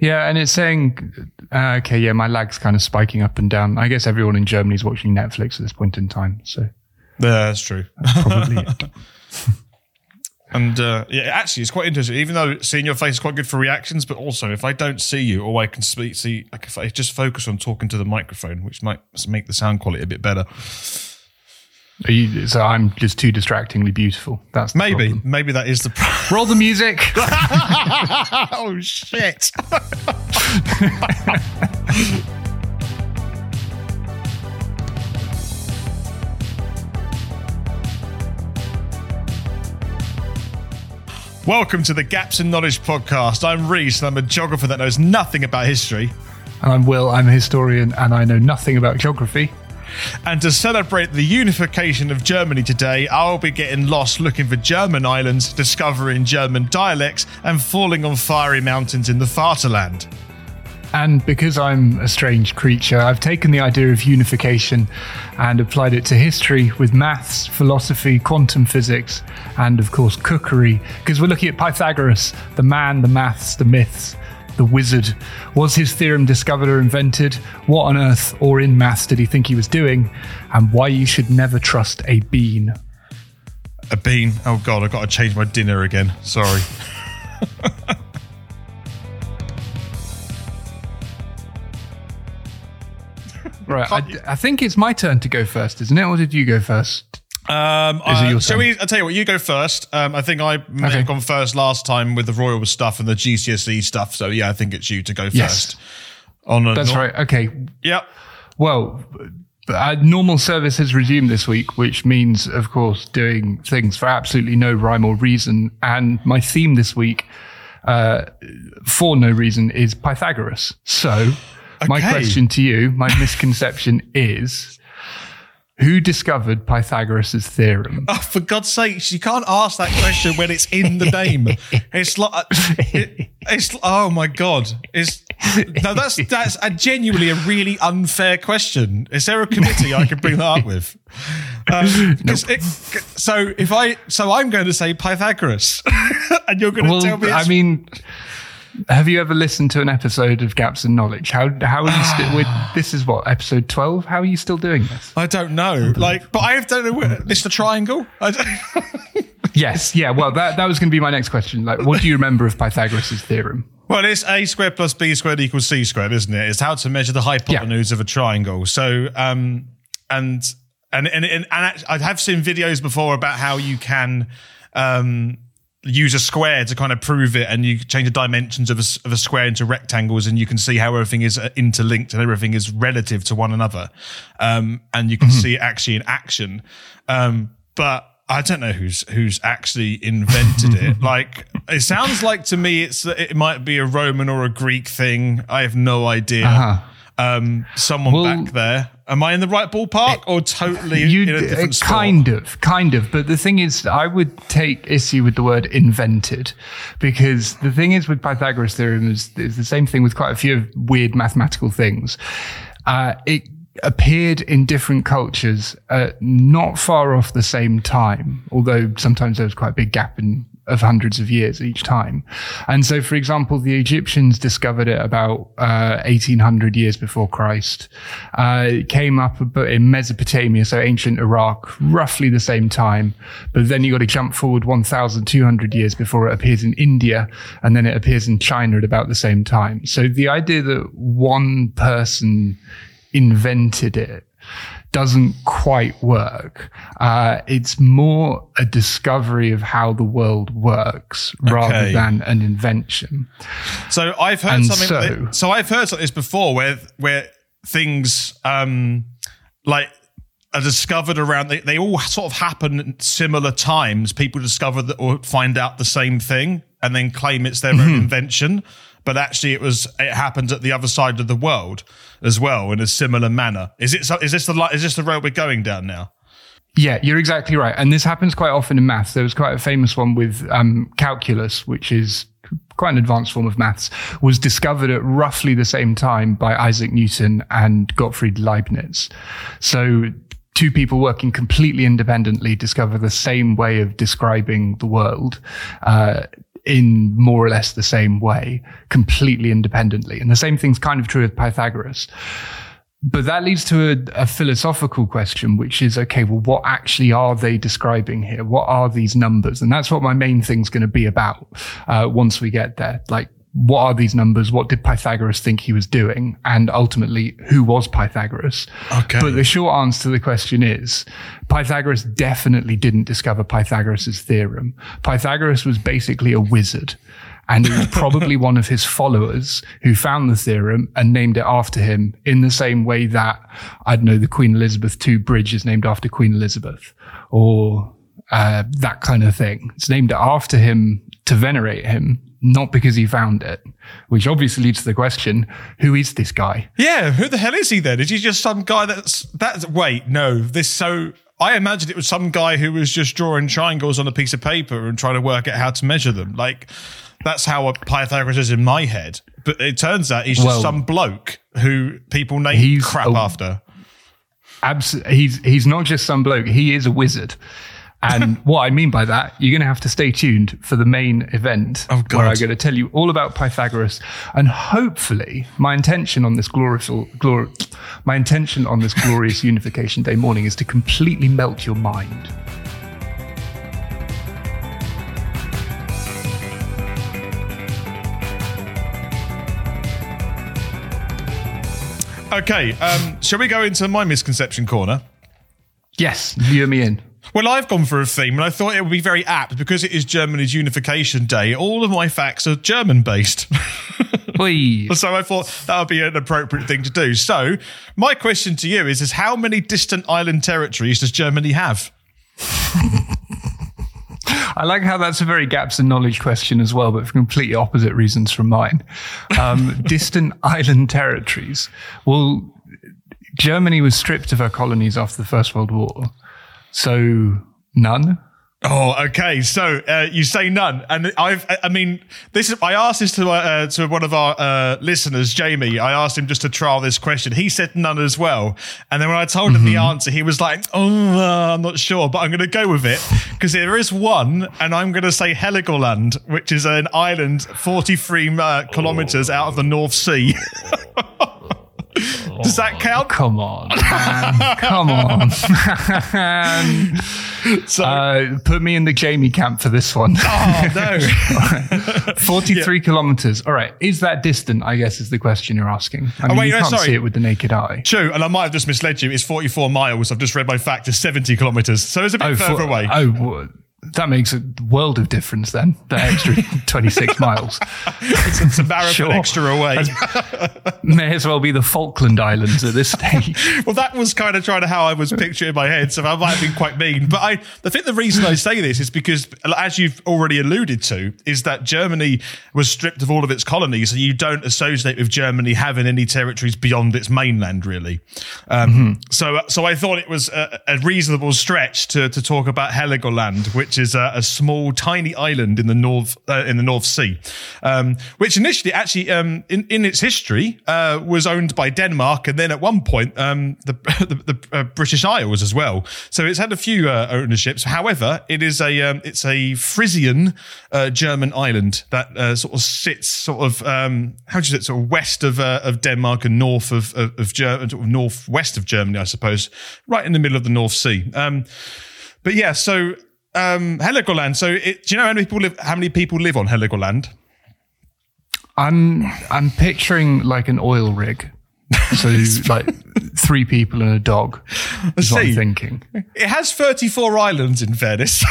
Yeah, and it's saying, uh, okay, yeah, my lag's kind of spiking up and down. I guess everyone in Germany is watching Netflix at this point in time, so Yeah, that's true. probably. it. And uh, yeah, actually, it's quite interesting. Even though seeing your face is quite good for reactions, but also if I don't see you or I can speak, see, like if I just focus on talking to the microphone, which might make the sound quality a bit better. Are you, so I'm just too distractingly beautiful. That's Maybe, problem. maybe that is the. Pro- Roll the music. oh shit! Welcome to the Gaps in Knowledge podcast. I'm Rhys, and I'm a geographer that knows nothing about history. and I'm Will. I'm a historian, and I know nothing about geography. And to celebrate the unification of Germany today, I'll be getting lost looking for German islands, discovering German dialects, and falling on fiery mountains in the Vaterland. And because I'm a strange creature, I've taken the idea of unification and applied it to history with maths, philosophy, quantum physics, and of course cookery. Because we're looking at Pythagoras, the man, the maths, the myths, the wizard. Was his theorem discovered or invented? What on earth or in maths did he think he was doing? And why you should never trust a bean. A bean. Oh god, I've got to change my dinner again. Sorry. Right, I, I think it's my turn to go first, isn't it? Or did you go first? Um, it uh, your shall turn? we? I'll tell you what. You go first. Um, I think I may Okay. have gone first last time with the royal stuff and the GCSE stuff. So yeah, I think it's you to go Yes. first. On a, That's right. Okay, Yep. Well, uh, normal service has resumed this week, which means, of course, doing things for absolutely no rhyme or reason. And my theme this week, uh, for no reason, is Pythagoras. So, my question to you, my misconception is who discovered Pythagoras' theorem? Oh, for God's sakes, you can't ask that question when it's in the name. It's like it- it's oh my god. It's no, that's that's a genuinely a really unfair question. Is there a committee I can bring that up with? Um, 'cause it- so if I so I'm going to say Pythagoras, and you're going to tell Well, me. I mean, have you ever listened to an episode of Gaps in Knowledge? How how are you still with this is what episode 12? How are you still doing this? I don't know, like, but I don't know. where- Mr. Triangle. I don't, Yes, yeah. Well, that that was going to be my next question. Like, what do you remember of Pythagoras' theorem? Well, it's a squared plus b squared equals c squared, isn't it? It's how to measure the hypotenuse of a triangle. So, um, and and and and, and I have seen videos before about how you can um use a square to kind of prove it, and you change the dimensions of a, of a square into rectangles, and you can see how everything is uh, interlinked and everything is relative to one another, um, and you can see it actually in action, um, but. I don't know who's who's actually invented it. like it sounds like to me, it's it might be a Roman or a Greek thing. I have no idea. Uh-huh. Um, someone Well- back there. Am I in the right ballpark or totally You in a uh, different sport? kind of, kind of. But the thing is, I would take issue with the word invented because the thing is with Pythagoras theorem is, is the same thing with quite a few weird mathematical things. Uh, it appeared in different cultures uh, not far off the same time, although sometimes there was quite a big gap in of hundreds of years each time. And so, for example, the Egyptians discovered it about uh, 1800 years before Christ. Uh, it came up in Mesopotamia, so ancient Iraq, roughly the same time. But then you got to jump forward 1,200 years before it appears in India, and then it appears in China at about the same time. So the idea that one person invented it doesn't quite work. Uh, it's more a discovery of how the world works rather Okay. than an invention. So I've heard And something. so- So, I've heard something this before, where where things um like are discovered around. They, they all sort of happen at similar times. People discover that or find out the same thing and then claim it's their Mm-hmm. own invention. But actually, it was it happened at the other side of the world as well in a similar manner. Is it? Is this the is this the road we're going down now? Yeah, you're exactly right. And this happens quite often in maths. There was quite a famous one with um, calculus, which is quite an advanced form of maths, was discovered at roughly the same time by Isaac Newton and Gottfried Leibniz. So two people working completely independently discover the same way of describing the world. Uh, in more or less the same way, completely independently. And the same thing's kind of true with Pythagoras. But that leads to a, a, philosophical question, which is okay, well, what actually are they describing here? What are these numbers? And that's what my main thing's going to be about uh, once we get there. Like, what are these numbers? What did Pythagoras think he was doing? And ultimately, who was Pythagoras? Okay. But the short answer to the question is Pythagoras definitely didn't discover Pythagoras' theorem. Pythagoras was basically a wizard. And it was probably one of his followers who found the theorem and named it after him in the same way that, I don't know, the Queen Elizabeth II Bridge is named after Queen Elizabeth or uh, that kind of thing. It's named after him to venerate him not because he found it, which obviously leads to the question, who is this guy? Yeah, who the hell is he then? Is he just some guy that's, that's, wait, no, this so, I imagined it was some guy who was just drawing triangles on a piece of paper and trying to work out how to measure them. Like, that's how a Pythagoras is in my head. But it turns out he's just well, some bloke who people name crap a, after. Absolutely. He's, he's not just some bloke. He is a wizard. And what I mean by that, you're going to have to stay tuned for the main event oh, where I'm going to tell you all about Pythagoras. And hopefully, my intention on this glorious, glor- my intention on this glorious Unification Day morning is to completely melt your mind. Okay, um, shall we go into my misconception corner? Yes, lure me in. Well, I've gone for a theme, and I thought it would be very apt because it is Germany's Unification Day. All of my facts are German based. so I thought that would be an appropriate thing to do. So, my question to you is: Is how many distant island territories does Germany have? I like how that's a very gaps in knowledge question as well, but for completely opposite reasons from mine. Um, distant island territories. Well, Germany was stripped of her colonies after the First World War. So none. Oh, okay. So uh, you say none, and I've, I mean, this is. I asked this to uh, to one of our uh, listeners, Jamie. I asked him just to trial this question. He said none as well, and then when I told him mm-hmm. the answer, he was like, "Oh, uh, I'm not sure, but I'm going to go with it because there is one, and I'm going to say Heligoland, which is an island 43 uh, kilometers out of the North Sea." Does that count? Come on, man. Come on. so, uh, put me in the Jamie camp for this one. Oh, no. 43 yeah. kilometers. All right. Is that distant? I guess is the question you're asking. I mean, oh, wait, you can't sorry. see it with the naked eye. True. And I might have just misled you. It's 44 miles. I've just read my fact is 70 kilometers. So it's a bit oh, further for, away. Oh, that makes a world of difference then, that extra 26 miles. It's, it's a marathon sure. extra away. May as well be the Falkland Islands at this stage. well, that was kind of trying to how I was picturing in my head, so I might have been quite mean. But I, I think the reason I say this is because, as you've already alluded to, is that Germany was stripped of all of its colonies, so you don't associate with Germany having any territories beyond its mainland, really. Um, mm-hmm. So, so I thought it was a, a reasonable stretch to, to talk about Heligoland, which is a, a small, tiny island in the North uh, in the North Sea, um, which initially actually um, in in its history uh, was owned by Denmark, and then at one point um, the the, the uh, British Isles as well. So it's had a few uh, ownerships. However, it is a um, it's a Frisian uh, German island that uh, sort of sits sort of um, how do you say it, sort of west of of Denmark and north of of, of Ger- sort of northwest of Germany, I suppose, right in the middle of the North Sea. Um, but yeah, so um, Heligoland. So, it, do you know how many people live? How many people live on Heligoland? I'm I'm picturing like an oil rig. So like three people and a dog. Is what I'm thinking. It has 34 islands in fairness.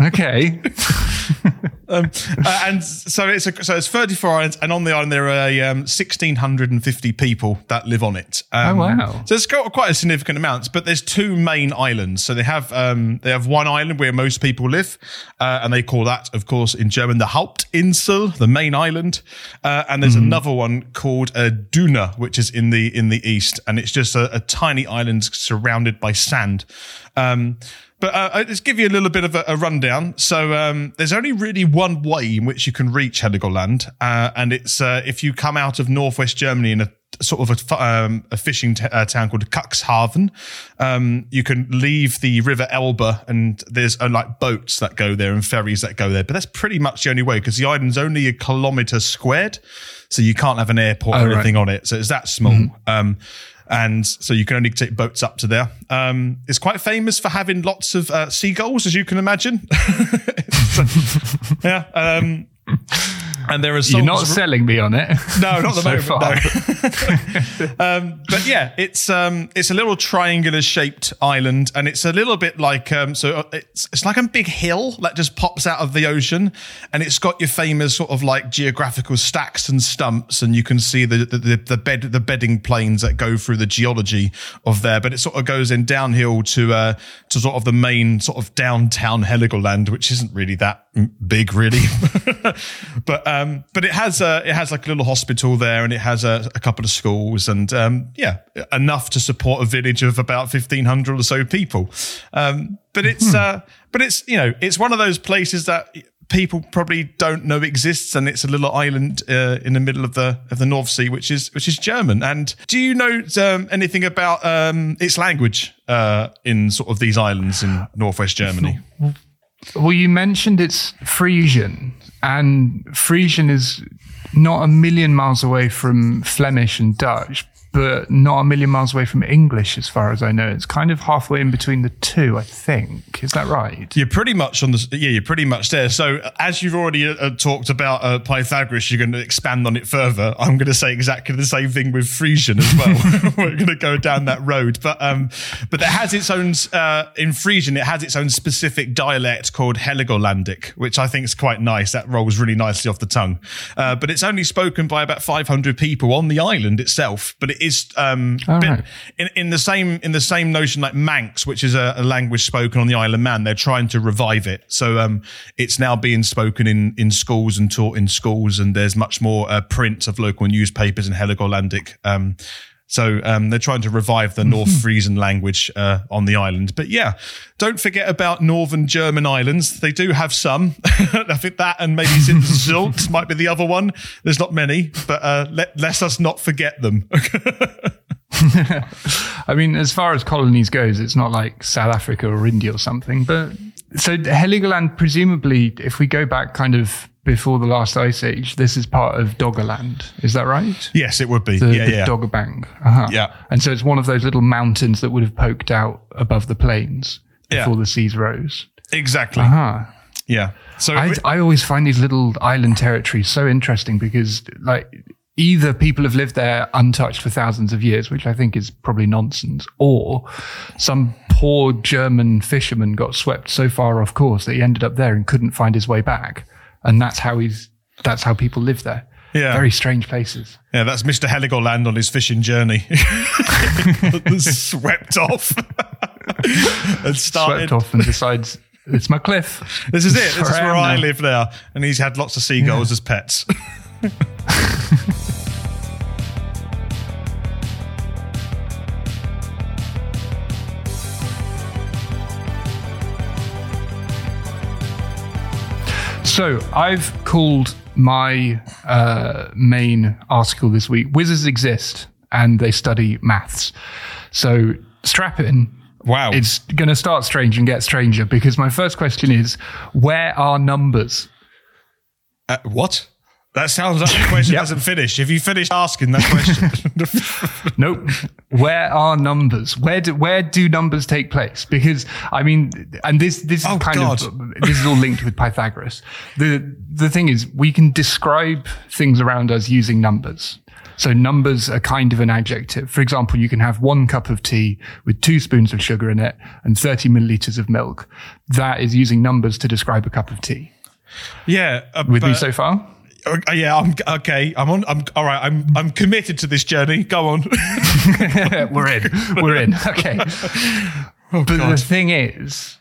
okay. um, uh, and so it's a, so it's 34 islands, and on the island there are um, 1,650 people that live on it. Um, oh wow! So it's got quite a significant amount. But there's two main islands. So they have um, they have one island where most people live, uh, and they call that, of course, in German, the Hauptinsel, the main island. Uh, and there's mm. another one called uh, Düne, which is in the in the east, and it's just a, a tiny island surrounded by sand. Um, but uh, let's give you a little bit of a, a rundown. So um, there's only really one way in which you can reach Heligoland, uh, and it's uh, if you come out of northwest Germany in a sort of a, um, a fishing t- uh, town called Cuxhaven. Um, you can leave the River Elbe, and there's uh, like boats that go there and ferries that go there. But that's pretty much the only way because the island's only a kilometre squared, so you can't have an airport Oh, or right. anything on it. So it's that small. Um, and so you can only take boats up to there. Um, it's quite famous for having lots of uh, seagulls, as you can imagine. So, yeah. Um, and there are You're not selling me on it. no, not the so moment. far. No. um, but yeah, it's um, it's a little triangular shaped island, and it's a little bit like um, so uh, it's it's like a big hill that just pops out of the ocean, and it's got your famous sort of like geographical stacks and stumps, and you can see the the, the, the bed the bedding planes that go through the geology of there. But it sort of goes in downhill to uh, to sort of the main sort of downtown Heligoland, which isn't really that big, really. but um, but it has uh, it has like a little hospital there, and it has a, a couple of schools, and um, yeah, enough to support a village of about fifteen hundred or so people. Um, but it's uh, but it's you know it's one of those places that people probably don't know exists, and it's a little island uh, in the middle of the of the North Sea, which is which is German. And do you know um, anything about um, its language uh, in sort of these islands in northwest Germany? Well, you mentioned it's Frisian, and Frisian is not a million miles away from Flemish and Dutch, but not a million miles away from English, as far as I know. It's kind of halfway in between the two, I think. Is that right? You're pretty much on the yeah. You're pretty much there. So as you've already uh, talked about uh, Pythagoras, you're going to expand on it further. I'm going to say exactly the same thing with Frisian as well. We're going to go down that road, but um, but it has its own uh, in Frisian. It has its own specific dialect called Heligolandic, which I think is quite nice. That rolls really nicely off the tongue. Uh, but it's only spoken by about 500 people on the island itself. But it is um, right. in, in the same in the same notion like Manx, which is a, a language spoken on the Isle of Man, they're trying to revive it. So um, it's now being spoken in in schools and taught in schools, and there's much more uh, print of local newspapers in Heligolandic. Um, so um, they're trying to revive the North Frisian language uh, on the island. But yeah, don't forget about Northern German islands. They do have some. I think that and maybe Sylt might be the other one. There's not many, but uh, let, let us not forget them. I mean, as far as colonies goes, it's not like South Africa or India or something. But so Heligoland, presumably, if we go back kind of before the last ice age, this is part of Doggerland. Is that right? yes, it would be. The, yeah, the yeah. Doggerbank. Uh-huh. Yeah. And so it's one of those little mountains that would have poked out above the plains Yeah. before the seas rose. Exactly. Huh. Yeah. So I, I always find these little island territories so interesting because, like, either people have lived there untouched for thousands of years, which I think is probably nonsense, or some poor German fisherman got swept so far off course that he ended up there and couldn't find his way back, and that's how he's that's how people live there. Yeah. very strange places. yeah, that's Mr. Heligoland on his fishing journey. Swept off. and started. Swept off and decides it's my cliff. This is it. This is Where I now. live now. And he's had lots of seagulls as pets. So I've called my uh, main article this week "Wizards Exist and They Study Maths." So strap in. Wow. It's going to start strange and get stranger because my first question is, where are numbers? Uh, what? That sounds like the question Yep. hasn't finished. Have you finished asking that question? Nope. where are numbers? Where do where do numbers take place? Because I mean, and this this is Oh, kind God. of this is all linked with Pythagoras. The the thing is, we can describe things around us using numbers. So numbers are kind of an adjective. For example, you can have one cup of tea with two spoons of sugar in it and 30 milliliters of milk. That is using numbers to describe a cup of tea. yeah. Uh, With me so far? Uh, yeah, I'm okay. I'm on. I'm all right. I'm. I'm committed to this journey. Go on. We're in. We're in. Okay. but the thing is,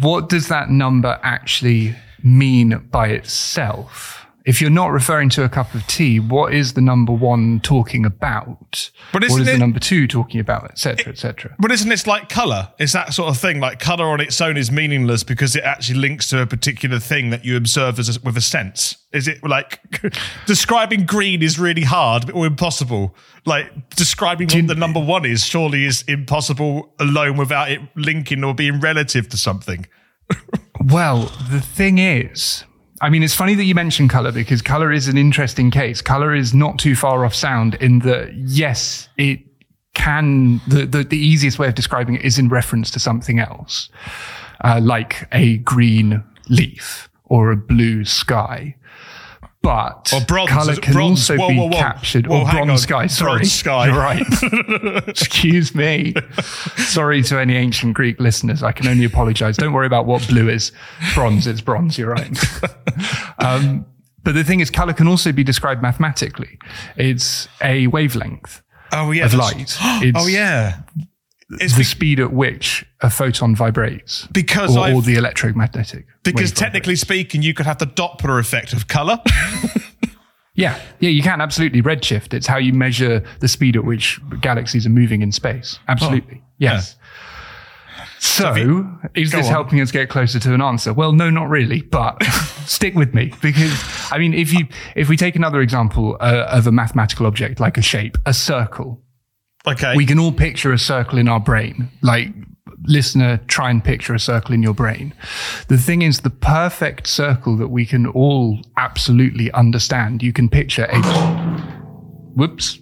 what does that number actually mean by itself? If you're not referring to a cup of tea, what is the number one talking about? But what is the number two talking about, etc., etc.? But isn't it like color? It's that sort of thing. Like color on its own is meaningless because it actually links to a particular thing that you observe as a, with a sense. Is it like describing green is really hard or impossible? Like describing what the number one is surely is impossible alone without it linking or being relative to something. Well, the thing is, I mean, it's funny that you mention color because color is an interesting case. Color is not too far off sound in that, yes, it can, the, the, the easiest way of describing it is in reference to something else, uh, like a green leaf or a blue sky. But Or bronze. color can bronze? also Whoa, be whoa, whoa. captured Whoa, or bronze on. sky. Sorry, Bronze sky. You're right. Excuse me. Sorry to any ancient Greek listeners. I can only apologize. Don't worry about what blue is. Bronze, it's bronze. You're right. um, but the thing is, color can also be described mathematically. It's a wavelength Oh yeah, of light. It's Oh yeah, it's the be- speed at which a photon vibrates. Because or, or the electromagnetic. because technically speaking, you could have the Doppler effect of color. Yeah, yeah, you can absolutely redshift. It's how you measure the speed at which galaxies are moving in space. Absolutely, yes. So, is this on. helping us get closer to an answer? Well, no, not really. But stick with me because I mean, if you if we take another example uh, of a mathematical object like a shape, a circle, okay, we can all picture a circle in our brain. Like, listener, try and picture a circle in your brain. The thing is, the perfect circle that we can all absolutely understand, you can picture a. Whoops.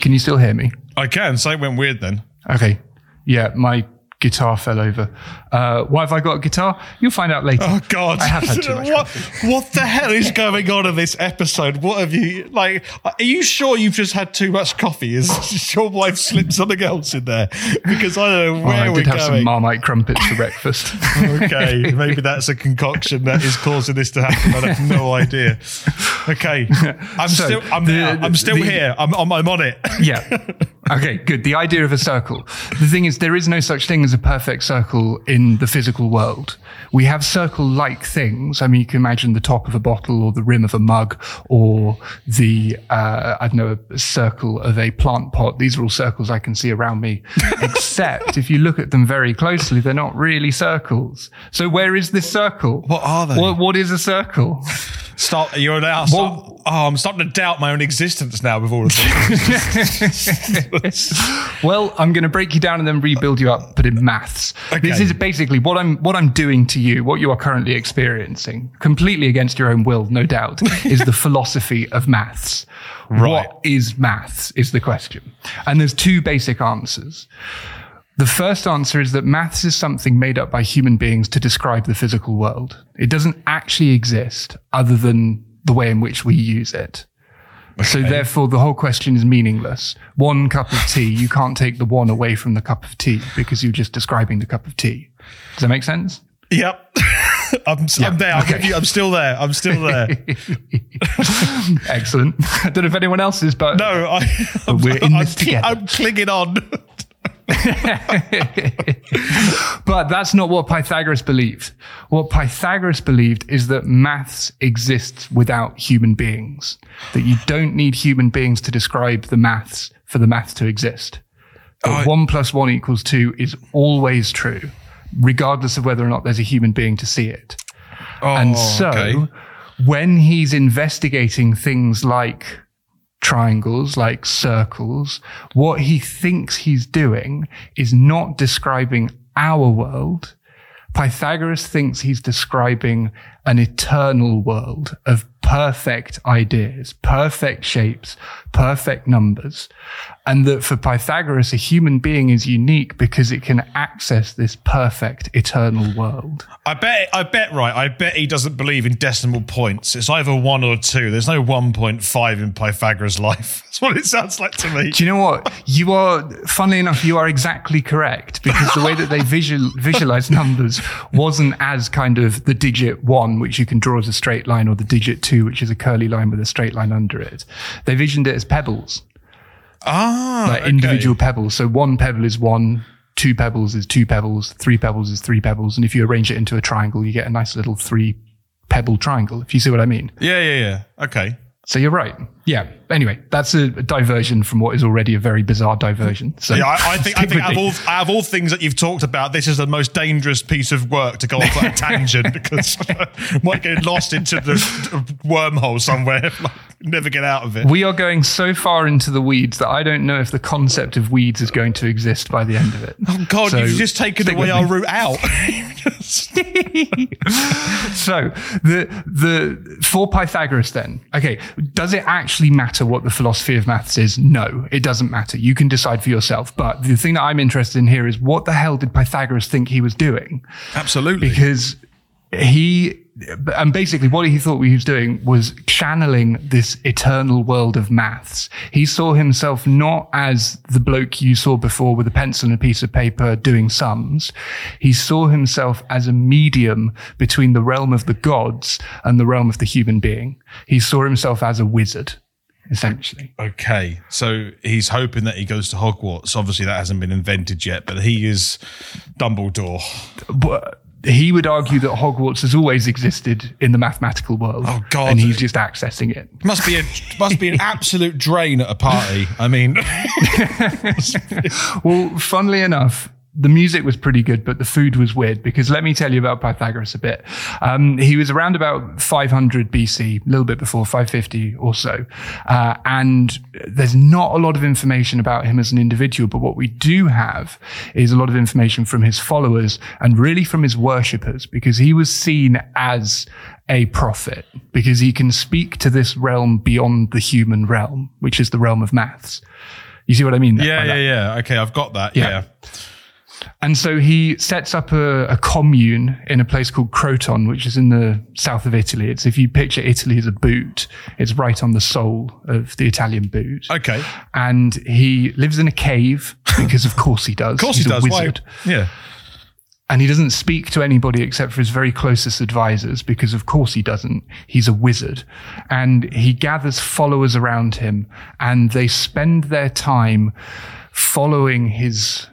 Can you still hear me? I can. Something went weird then. Okay. Yeah, my guitar fell over. Uh, why have I got a guitar? You'll find out later. Oh God! I have had too much what, what the hell is going on in this episode? What have you like? Are you sure you've just had too much coffee? Is your wife slipped something else in there? Because I don't know Oh, where I we're did have some. Marmite crumpets for breakfast. okay, maybe that's a concoction that is causing this to happen. I have no idea. Okay, I'm So, still, I'm the- I'm still the- here. I'm, I'm, I'm on it. yeah. Okay, good. The idea of a circle. The thing is, there is no such thing as a perfect circle in the physical world. We have circle like things. I mean, you can imagine the top of a bottle or the rim of a mug or the, uh, I don't know, a circle of a plant pot. These are all circles I can see around me. Except if you look at them very closely, they're not really circles. So where is this circle? What are they? What, what is a circle? Start. You're now. Start, oh, I'm starting to doubt my own existence now with all of this. well, I'm going to break you down and then rebuild you up, but in maths. Okay. This is basically what I'm what I'm doing to you, what you are currently experiencing, completely against your own will, no doubt, is the philosophy of maths. Right. What is maths? Is the question, and there's two basic answers. The first answer is that maths is something made up by human beings to describe the physical world. It doesn't actually exist other than the way in which we use it. So therefore, the whole question is meaningless. One cup of tea, you can't take the one away from the cup of tea because you're just describing the cup of tea. Does that make sense? Yep. I'm, I'm there. Okay. I'm still there. I'm still there. Excellent. I don't know if anyone else is, but No, I, I'm, we're in this together. I'm clinging on. But that's not what Pythagoras believed. What Pythagoras believed is that maths exists without human beings. That you don't need human beings to describe the maths for the maths to exist. That one plus one equals two is always true, regardless of whether or not there's a human being to see it. and oh, so Oh, okay. when he's investigating things like triangles, like circles, what he thinks he's doing is not describing our world. Pythagoras thinks he's describing an eternal world of perfect ideas, perfect shapes, perfect numbers. And that for Pythagoras, a human being is unique because it can access this perfect eternal world. I bet. I bet. Right. I bet he doesn't believe in decimal points. It's either one or two. There's no 1.5 in Pythagoras' life. That's what it sounds like to me. Do you know what? You are, funnily enough, you are exactly correct because the way that they visual, visualize numbers wasn't as kind of the digit one, which you can draw as a straight line, or the digit two, which is a curly line with a straight line under it. They visioned it as pebbles, Ah, like okay. individual pebbles. So one pebble is one, two pebbles is two pebbles, three pebbles is three pebbles. And if you arrange it into a triangle, you get a nice little three pebble triangle, if you see what I mean. Yeah, yeah, yeah. Okay. So you're right. Yeah. Anyway, that's a diversion from what is already a very bizarre diversion. So yeah, I, I think, I think out, of all, out of all things that you've talked about, this is the most dangerous piece of work to go off on a tangent because might get lost into the wormhole somewhere, never get out of it. we are going so far into the weeds that I don't know if the concept of weeds is going to exist by the end of it. Oh God, So, you've just taken away our route out. So the the for Pythagoras then, okay, does it actually matter what the philosophy of maths is? No, it doesn't matter. You can decide for yourself. But the thing that I'm interested in here is what the hell did Pythagoras think he was doing? Absolutely. Because he and basically what he thought he was doing was channeling this eternal world of maths. He saw himself not as the bloke you saw before with a pencil and a piece of paper doing sums. He saw himself as a medium between the realm of the gods and the realm of the human being. He saw himself as a wizard, essentially. Okay, so he's hoping that he goes to Hogwarts. Obviously, that hasn't been invented yet, but he is Dumbledore. But he would argue that Hogwarts has always existed in the mathematical world. Oh, God. And he's just accessing it. Must be a must be an absolute drain at a party. I mean, Well, funnily enough, the music was pretty good, but the food was weird because let me tell you about Pythagoras a bit. Um, he was around about 500 BC, a little bit before 550 or so. Uh, and there's not a lot of information about him as an individual, but what we do have is a lot of information from his followers and really from his worshippers because he was seen as a prophet because he can speak to this realm beyond the human realm, which is the realm of maths. You see what I mean? yeah, yeah, yeah. Okay, I've got that. Yeah. Yeah. And so he sets up a, a commune in a place called Croton, which is in the south of Italy. It's if you picture Italy as a boot, it's right on the sole of the Italian boot. Okay. And he lives in a cave because, of course, he does. Of course He's he a does. Why? wizard. Yeah. And he doesn't speak to anybody except for his very closest advisors because, of course, he doesn't. He's a wizard. And he gathers followers around him and they spend their time following his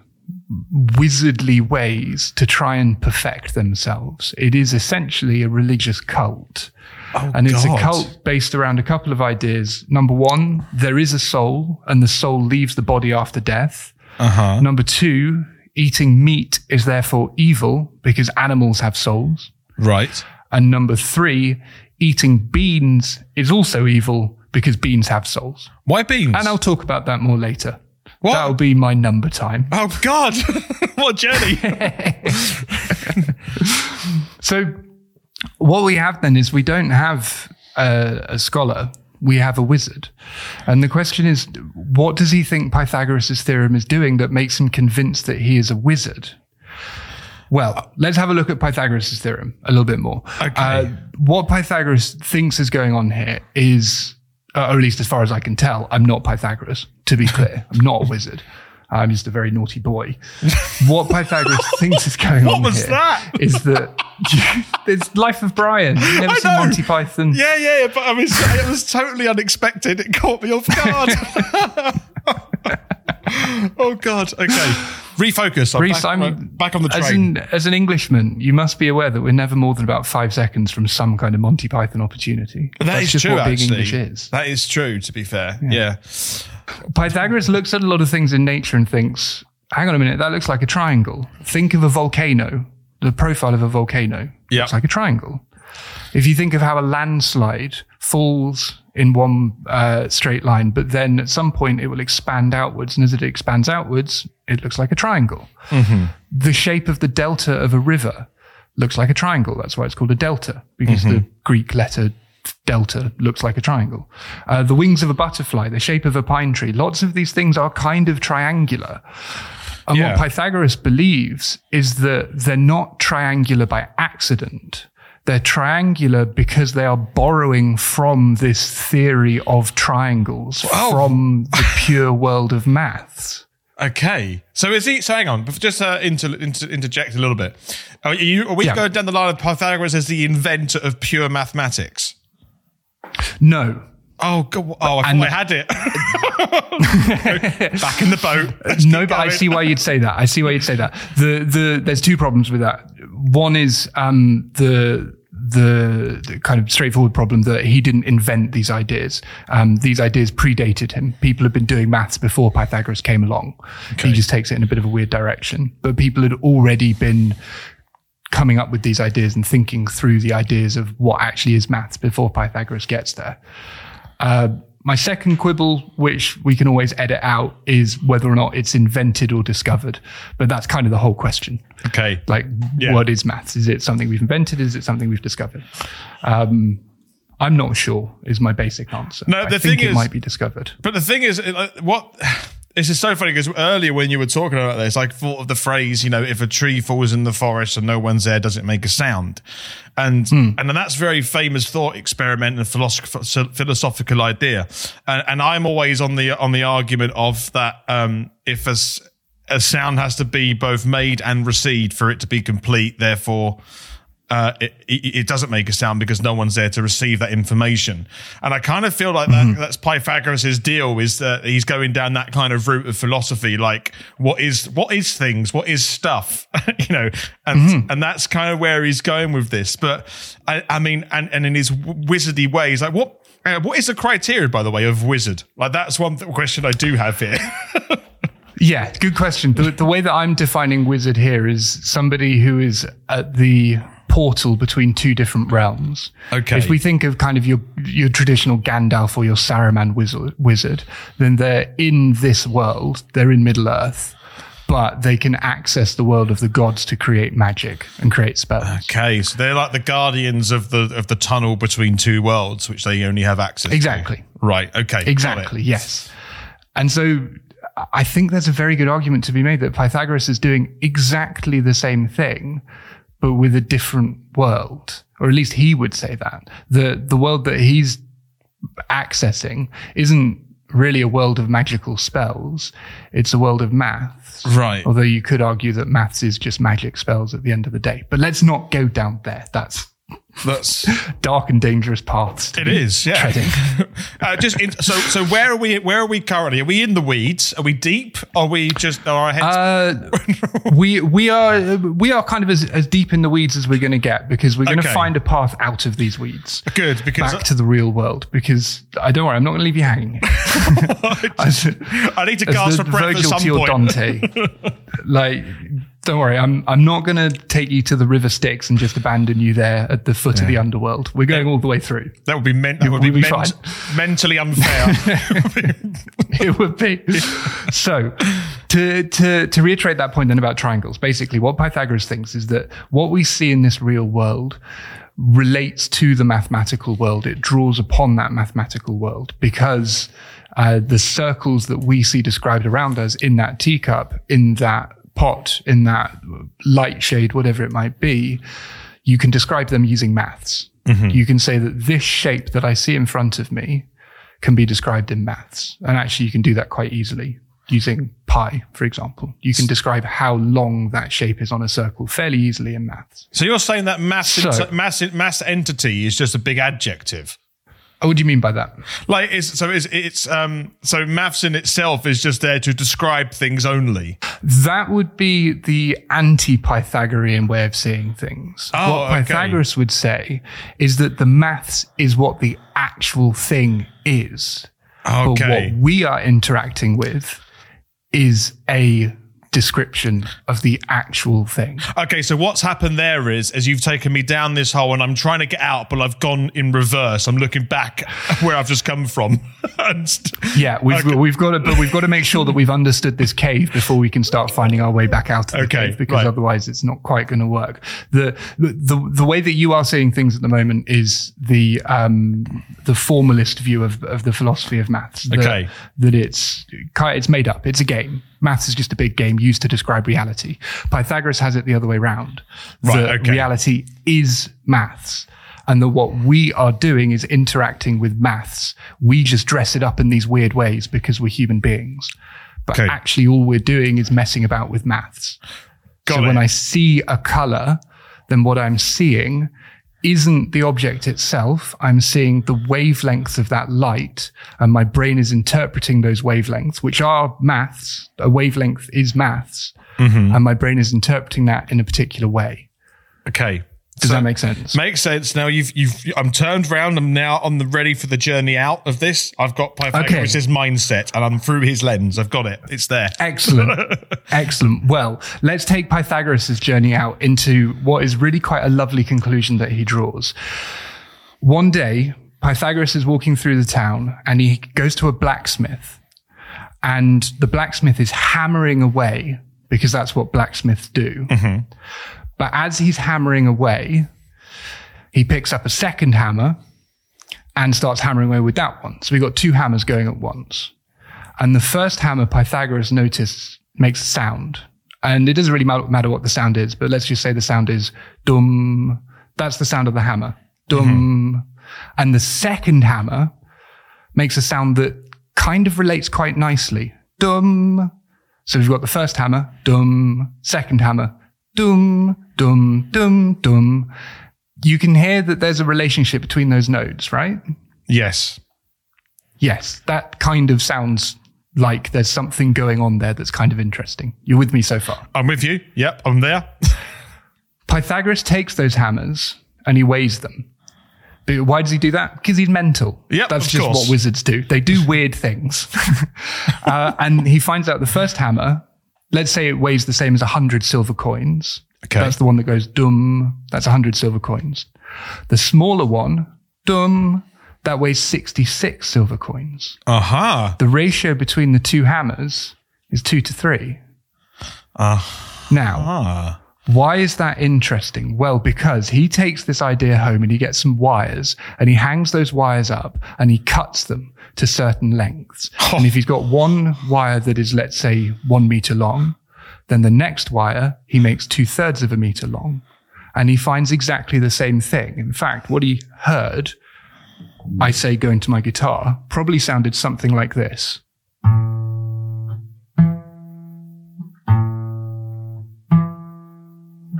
wizardly ways to try and perfect themselves. It is essentially a religious cult. and it's God. a cult based around a couple of ideas. Number one, there is a soul and the soul leaves the body after death. Uh-huh. Number two, eating meat is therefore evil because animals have souls. Right. And number three, eating beans is also evil because beans have souls. Why beans? And I'll talk about that more later. What? That'll be my number time. oh God! what journey! So, what we have then is we don't have a, a scholar, we have a wizard. And the question is, what does he think Pythagoras' theorem is doing that makes him convinced that he is a wizard? Well, let's have a look at Pythagoras' theorem a little bit more. Okay. Uh, what Pythagoras thinks is going on here is, uh, or at least as far as I can tell, I'm not Pythagoras, to be clear. I'm not a wizard. I'm just a very naughty boy. What Pythagoras thinks is going What on was here that? is that it's Life of Brian. You've never I seen know. Monty Python? yeah, yeah, yeah, but I was it was totally unexpected. It caught me off guard. oh God! Okay, refocus. I'm Rhys, back, I'm- back on the As train. an, as an Englishman, you must be aware that we're never more than about five seconds from some kind of Monty Python opportunity. That That's is just true. what being actually, English is. that is true. To be fair, yeah. Pythagoras looks at a lot of things in nature and thinks, hang on a minute, that looks like a triangle. Think of a volcano, the profile of a volcano. Yeah. Looks like a triangle. If you think of how a landslide falls in one uh, straight line, but then at some point it will expand outwards, and as it expands outwards, it looks like a triangle. The shape of the delta of a river looks like a triangle. That's why it's called a delta, because the Greek letter delta looks like a triangle. Uh, the wings of a butterfly, the shape of a pine tree, lots of these things are kind of triangular. And Yeah. what Pythagoras believes is that they're not triangular by accident. They're triangular because they are borrowing from this theory of triangles Oh. from the pure world of maths. Okay. So is he? So hang on. Just uh, inter, inter, interject a little bit. Are, you, are we Yeah. going down the line of Pythagoras as the inventor of pure mathematics? No, Oh, God. oh! I And- I had it. Back in the boat. Let's no, but I see why you'd say that. I see why you'd say that. The the there's two problems with that. One is um the the, the, kind of straightforward problem that he didn't invent these ideas. Um, these ideas predated him. People had been doing maths before Pythagoras came along. Okay. He just takes it in a bit of a weird direction. But people had already been coming up with these ideas and thinking through the ideas of what actually is maths before Pythagoras gets there. Uh, my second quibble, which we can always edit out, is whether or not it's invented or discovered. But that's kind of the whole question. Okay. Like, yeah. what is maths? Is it something we've invented? Is it something we've discovered? Um, I'm not sure. Is my basic answer. No, the I thing is, it might be discovered. But the thing is, what this is so funny because earlier when you were talking about this, I thought of the phrase, you know, if a tree falls in the forest and no one's there, does it make a sound? And mm. and that's very famous thought experiment and philosophical idea. And, and, I'm always on the on the argument of that um, if a, a sound has to be both made and received for it to be complete, therefore uh, it, it, doesn't make a sound because no one's there to receive that information. And I kind of feel like mm-hmm. that's Pythagoras' deal is that he's going down that kind of route of philosophy, like what is what is things, what is stuff, you know, and mm-hmm. and that's kind of where he's going with this. But I, I mean, and and in his wizardy ways, like what uh, what is the criteria, by the way, of wizard? Like that's one th- question I do have here. Yeah, good question. The, the way that I'm defining wizard here is somebody who is at the portal between two different realms. Okay. If we think of kind of your your traditional Gandalf or your Saruman wizard, wizard, then they're in this world. They're in Middle Earth, but they can access the world of the gods to create magic and create spells. Okay, so they're like the guardians of the of the tunnel between two worlds, which they only have access. Exactly. To. Exactly. Right. Okay. Exactly. Yes. And so I think there's a very good argument to be made that Pythagoras is doing exactly the same thing, but with a different world, or at least he would say that the the world that he's accessing isn't really a world of magical spells. It's a world of maths. Right. Although you could argue that maths is just magic spells at the end of the day. But let's not go down there. That's that's dark and dangerous paths. It is, yeah. uh, just in, so, so where are we? Where are we currently? Are we in the weeds? Are we deep? Are we just? Are our heads? Uh, we we are we are kind of as, as deep in the weeds as we're going to get because we're going to okay. find a path out of these weeds. Good, because back to the real world. Because I don't worry, I'm not going to leave you hanging. I need to gasp for breath Virgil at some point. Dante, like don't worry, I'm I'm not going to take you to the river Styx and just abandon you there at the foot yeah. of the underworld. We're going all the way through. That would be meant. Would be, be ment- mentally unfair. it would be. So, to to to reiterate that point then about triangles, basically, what Pythagoras thinks is that what we see in this real world relates to the mathematical world. It draws upon that mathematical world because uh, the circles that we see described around us in that teacup, in that pot in that light shade, whatever it might be, you can describe them using maths. Mm-hmm. You can say that this shape that I see in front of me can be described in maths. And actually, you can do that quite easily using pi, for example. You can describe how long that shape is on a circle fairly easily in maths. So you're saying that mass, so, mass, mass entity is just a big adjective? Oh, what do you mean by that? Like, it's, so it's, it's um, so maths in itself is just there to describe things only. That would be the anti-Pythagorean way of seeing things. Oh, what Pythagoras okay. would say is that the maths is what the actual thing is. Okay. But what we are interacting with is a description of the actual thing. Okay, so what's happened there is, as you've taken me down this hole and I'm trying to get out, but I've gone in reverse. I'm looking back where I've just come from. yeah, we've okay. we've got to, but we've got to make sure that we've understood this cave before we can start finding our way back out of the okay, cave, because right. otherwise it's not quite going to work. The, the the way that you are seeing things at the moment is the um the formalist view of of the philosophy of maths. That, okay, that it's it's made up. It's a game maths is just a big game used to describe reality. Pythagoras has it the other way around. Right, okay. Reality is maths. And that what we are doing is interacting with maths. We just dress it up in these weird ways because we're human beings. But okay. actually, all we're doing is messing about with maths. Got so it. when I see a color, then what I'm seeing isn't the object itself. I'm seeing the wavelengths of that light and my brain is interpreting those wavelengths, which are maths. A wavelength is maths. Mm-hmm. And my brain is interpreting that in a particular way. Okay. Does so that make sense? Makes sense. Now you've you've I'm turned around. I'm now on the ready for the journey out of this. I've got Pythagoras' okay. mindset, and I'm through his lens. I've got it. It's there. Excellent, excellent. Well, let's take Pythagoras' journey out into what is really quite a lovely conclusion that he draws. One day, Pythagoras is walking through the town, and he goes to a blacksmith, and the blacksmith is hammering away because that's what blacksmiths do. Mm-hmm. But as he's hammering away, he picks up a second hammer and starts hammering away with that one. So we've got two hammers going at once. And the first hammer, Pythagoras noticed, makes a sound. And it doesn't really matter what the sound is, but let's just say the sound is dum. That's the sound of the hammer. Dum. Mm-hmm. And the second hammer makes a sound that kind of relates quite nicely. Dum. So we've got the first hammer, dum. Second hammer, dum dum, dum, dum. You can hear that there's a relationship between those nodes, right? Yes. Yes. That kind of sounds like there's something going on there that's kind of interesting. You're with me so far? I'm with you. Yep, I'm there. Pythagoras takes those hammers and he weighs them. But why does he do that? Because he's mental. Yeah, that's just course. what wizards do. They do weird things. uh, and he finds out the first hammer, let's say it weighs the same as 100 silver coins. Okay. That's the one that goes dum. That's 100 silver coins. The smaller one, dum, that weighs 66 silver coins. Aha. Uh-huh. The ratio between the two hammers is two to three. Uh-huh. Now, why is that interesting? Well, because he takes this idea home and he gets some wires and he hangs those wires up and he cuts them to certain lengths. Oh. And if he's got one wire that is, let's say, one meter long, then the next wire he makes two thirds of a meter long. And he finds exactly the same thing. In fact, what he heard, I say going to my guitar, probably sounded something like this.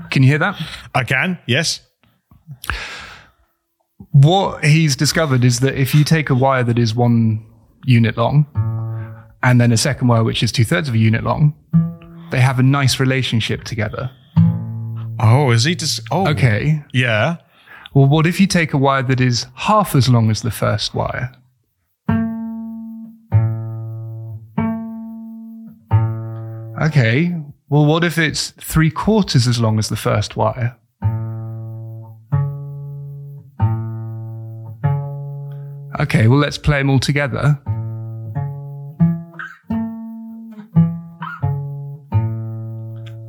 Can you hear that? I can, yes. What he's discovered is that if you take a wire that is one unit long and then a second wire which is two thirds of a unit long, they have a nice relationship together. Oh, is he just? Oh, okay. Yeah. Well, what if you take a wire that is half as long as the first wire? Okay. Well, what if it's three quarters as long as the first wire? Okay, well, let's play them all together.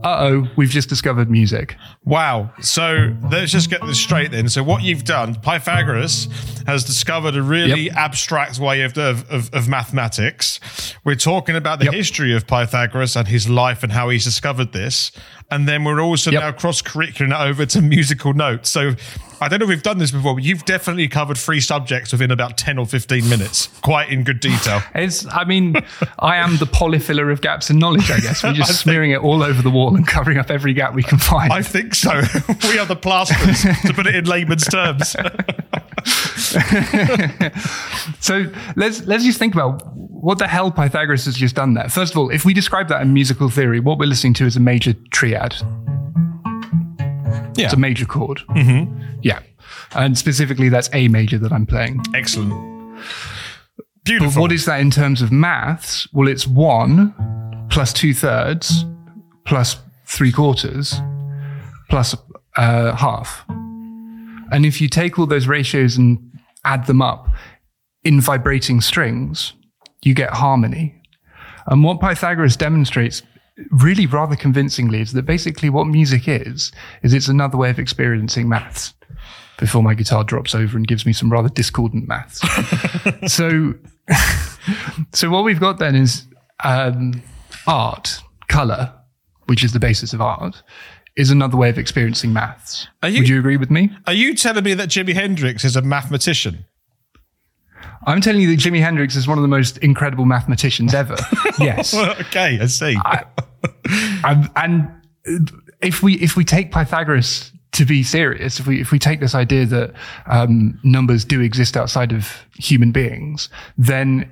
Uh oh, we've just discovered music. Wow. So let's just get this straight then. So, what you've done, Pythagoras has discovered a really yep. abstract way of, of, of, mathematics. We're talking about the yep. history of Pythagoras and his life and how he's discovered this. And then we're also yep. now cross curricular over to musical notes. So, I don't know if we've done this before, but you've definitely covered three subjects within about 10 or 15 minutes, quite in good detail. It's, I mean, I am the Polyfilla of gaps in knowledge, I guess. We're just smearing think, it all over the wall and covering up every gap we can find. I think so. we are the plasters, to put it in layman's terms. so let's let's just think about what the hell Pythagoras has just done there. First of all, if we describe that in musical theory, what we're listening to is a major triad. Yeah. It's a major chord. Mm-hmm. Yeah. And specifically, that's A major that I'm playing. Excellent. Beautiful. But what is that in terms of maths? Well, it's one plus two thirds plus three quarters plus uh, half. And if you take all those ratios and add them up in vibrating strings, you get harmony. And what Pythagoras demonstrates really rather convincingly is that basically what music is, is it's another way of experiencing maths before my guitar drops over and gives me some rather discordant maths. so, so what we've got then is um, art, color, which is the basis of art, is another way of experiencing maths. You, Would you agree with me? Are you telling me that Jimi Hendrix is a mathematician? I'm telling you that Jimi Hendrix is one of the most incredible mathematicians ever. yes. okay, I see. I, I, and if we if we take Pythagoras to be serious, if we if we take this idea that um, numbers do exist outside of human beings, then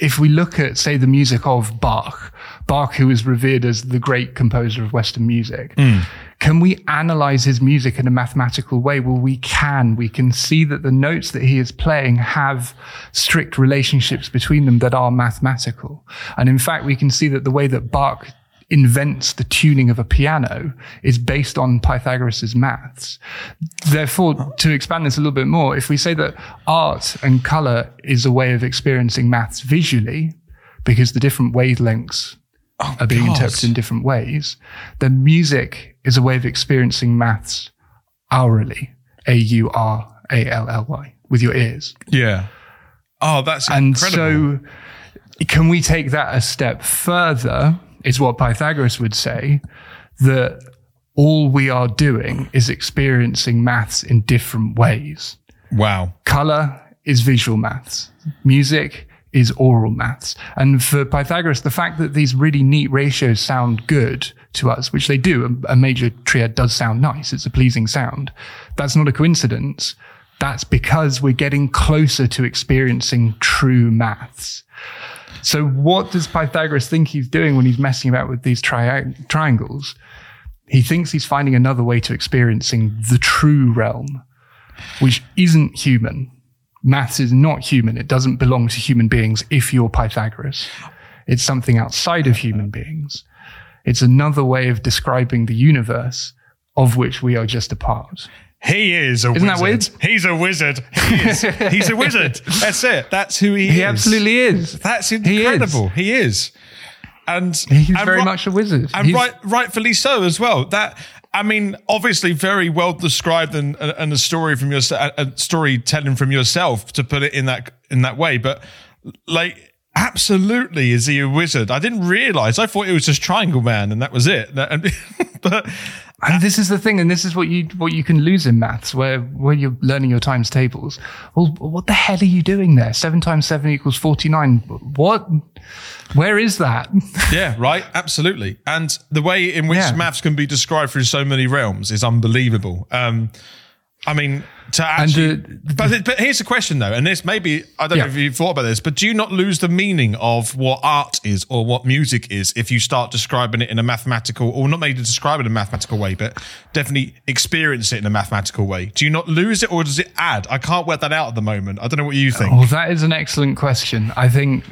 if we look at, say, the music of Bach, Bach, who is revered as the great composer of Western music, mm. can we analyze his music in a mathematical way? Well, we can. We can see that the notes that he is playing have strict relationships between them that are mathematical. And in fact, we can see that the way that Bach invents the tuning of a piano is based on Pythagoras' maths. Therefore, to expand this a little bit more, if we say that art and color is a way of experiencing maths visually, because the different wavelengths oh, are being interpreted in different ways, then music is a way of experiencing maths aurally, A U R A L L Y, with your ears. Yeah. Oh, that's and incredible. so can we take that a step further is what Pythagoras would say that all we are doing is experiencing maths in different ways. Wow. Color is visual maths. Music is oral maths. And for Pythagoras, the fact that these really neat ratios sound good to us, which they do, a, major triad does sound nice. It's a pleasing sound. That's not a coincidence. That's because we're getting closer to experiencing true maths. So what does Pythagoras think he's doing when he's messing about with these tri- triangles? He thinks he's finding another way to experiencing the true realm, which isn't human. Maths is not human. It doesn't belong to human beings if you're Pythagoras. It's something outside of human beings. It's another way of describing the universe of which we are just a part. He is a wizard. Isn't wizard. that weird? He's a wizard. He is. He's a wizard. That's it. That's who he, he is. He absolutely is. That's incredible. He is. He is. And he's and very much a wizard. And right, rightfully so as well. That I mean, obviously, very well described and, and a story from your a storytelling from yourself to put it in that in that way. But like, absolutely, is he a wizard? I didn't realize. I thought it was just Triangle Man, and that was it. but and this is the thing, and this is what you what you can lose in maths, where where you're learning your times tables. Well, what the hell are you doing there? Seven times seven equals forty nine. What? Where is that? yeah, right. Absolutely. And the way in which yeah. maths can be described through so many realms is unbelievable. Um, I mean, to actually, the, but, but here's the question though, and this maybe I don't yeah. know if you've thought about this, but do you not lose the meaning of what art is or what music is if you start describing it in a mathematical, or not maybe describe it in a mathematical way, but definitely experience it in a mathematical way? Do you not lose it, or does it add? I can't work that out at the moment. I don't know what you think. Well, that is an excellent question. I think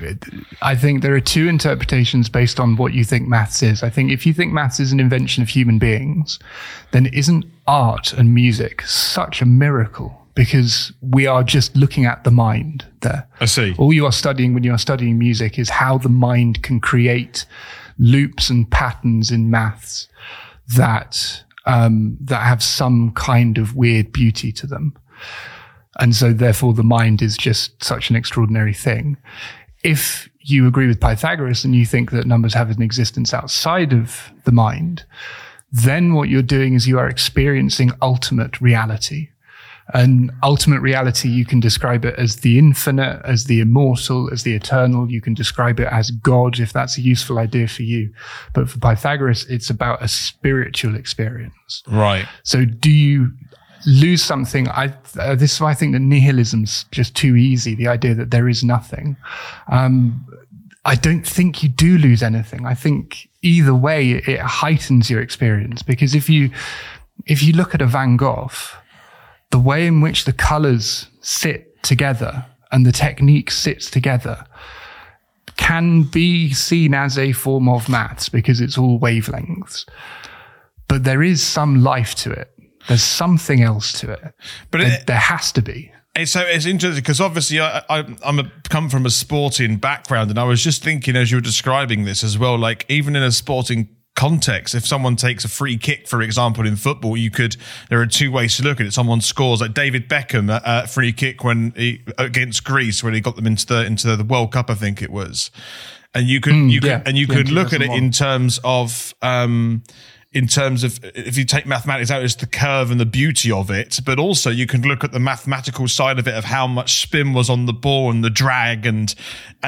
I think there are two interpretations based on what you think maths is. I think if you think maths is an invention of human beings, then isn't art and music such a miracle because we are just looking at the mind there. I see. All you are studying when you are studying music is how the mind can create loops and patterns in maths that um, that have some kind of weird beauty to them. And so therefore the mind is just such an extraordinary thing. If you agree with Pythagoras and you think that numbers have an existence outside of the mind, then what you're doing is you are experiencing ultimate reality. And ultimate reality, you can describe it as the infinite, as the immortal, as the eternal. You can describe it as God, if that's a useful idea for you. But for Pythagoras, it's about a spiritual experience. Right. So do you lose something? I, uh, this is why I think that nihilism's just too easy. The idea that there is nothing. Um, I don't think you do lose anything. I think either way, it heightens your experience because if you, if you look at a Van Gogh, the way in which the colors sit together and the technique sits together can be seen as a form of maths because it's all wavelengths. But there is some life to it. There's something else to it. But there, it, there has to be. It's so it's interesting because obviously I, I am a, come from a sporting background, and I was just thinking as you were describing this as well. Like even in a sporting context, if someone takes a free kick, for example, in football, you could there are two ways to look at it. Someone scores like David Beckham a, a free kick when he, against Greece when he got them into the into the World Cup, I think it was, and you could mm, you yeah, could and you yeah, could look at it in terms of. Um, in terms of if you take mathematics out, it's the curve and the beauty of it, but also you can look at the mathematical side of it of how much spin was on the ball and the drag and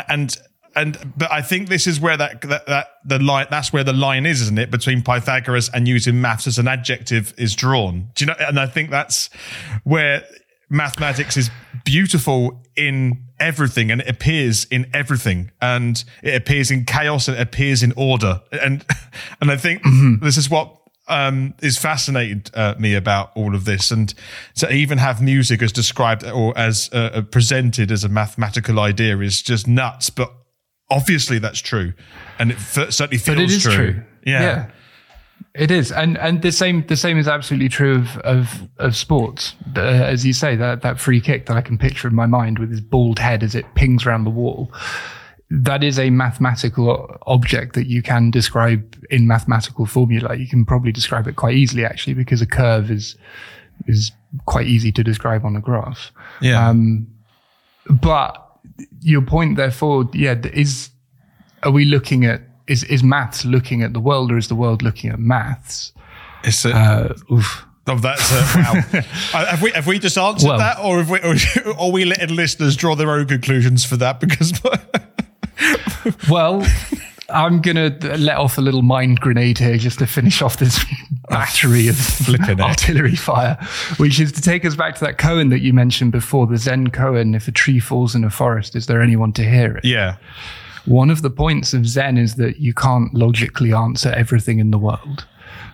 and and but I think this is where that, that that the line that's where the line is, isn't it, between Pythagoras and using maths as an adjective is drawn. Do you know? And I think that's where mathematics is beautiful in everything and it appears in everything and it appears in chaos and it appears in order and and i think mm-hmm. this is what um, is fascinated uh, me about all of this, and to even have music as described or as uh, presented as a mathematical idea is just nuts. But obviously, that's true, and it f- certainly feels but it is true. true. Yeah. yeah. It is, and and the same the same is absolutely true of of, of sports. Uh, as you say, that that free kick that I can picture in my mind with his bald head as it pings around the wall that is a mathematical object that you can describe in mathematical formula. You can probably describe it quite easily, actually, because a curve is is quite easy to describe on a graph. Yeah. Um, but your point, therefore, yeah, is are we looking at is is maths looking at the world, or is the world looking at maths? It's a, uh, oof. Oh, that's a, wow. uh, have we have we just answered well, that, or have we, or are we letting listeners draw their own conclusions for that? Because well, I'm going to let off a little mind grenade here just to finish off this battery of Flipping artillery fire, which is to take us back to that koan that you mentioned before, the Zen koan. If a tree falls in a forest, is there anyone to hear it? Yeah. One of the points of Zen is that you can't logically answer everything in the world.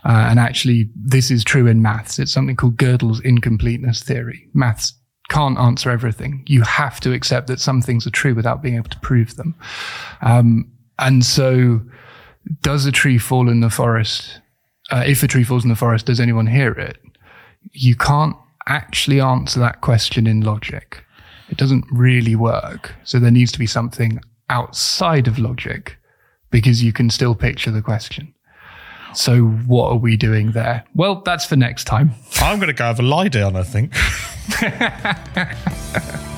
Uh, and actually, this is true in maths. It's something called Gödel's incompleteness theory. Maths can't answer everything. You have to accept that some things are true without being able to prove them. Um, and so, does a tree fall in the forest? Uh, if a tree falls in the forest, does anyone hear it? You can't actually answer that question in logic. It doesn't really work. So there needs to be something outside of logic because you can still picture the question. So what are we doing there? Well, that's for next time. I'm going to go have a lie down, I think.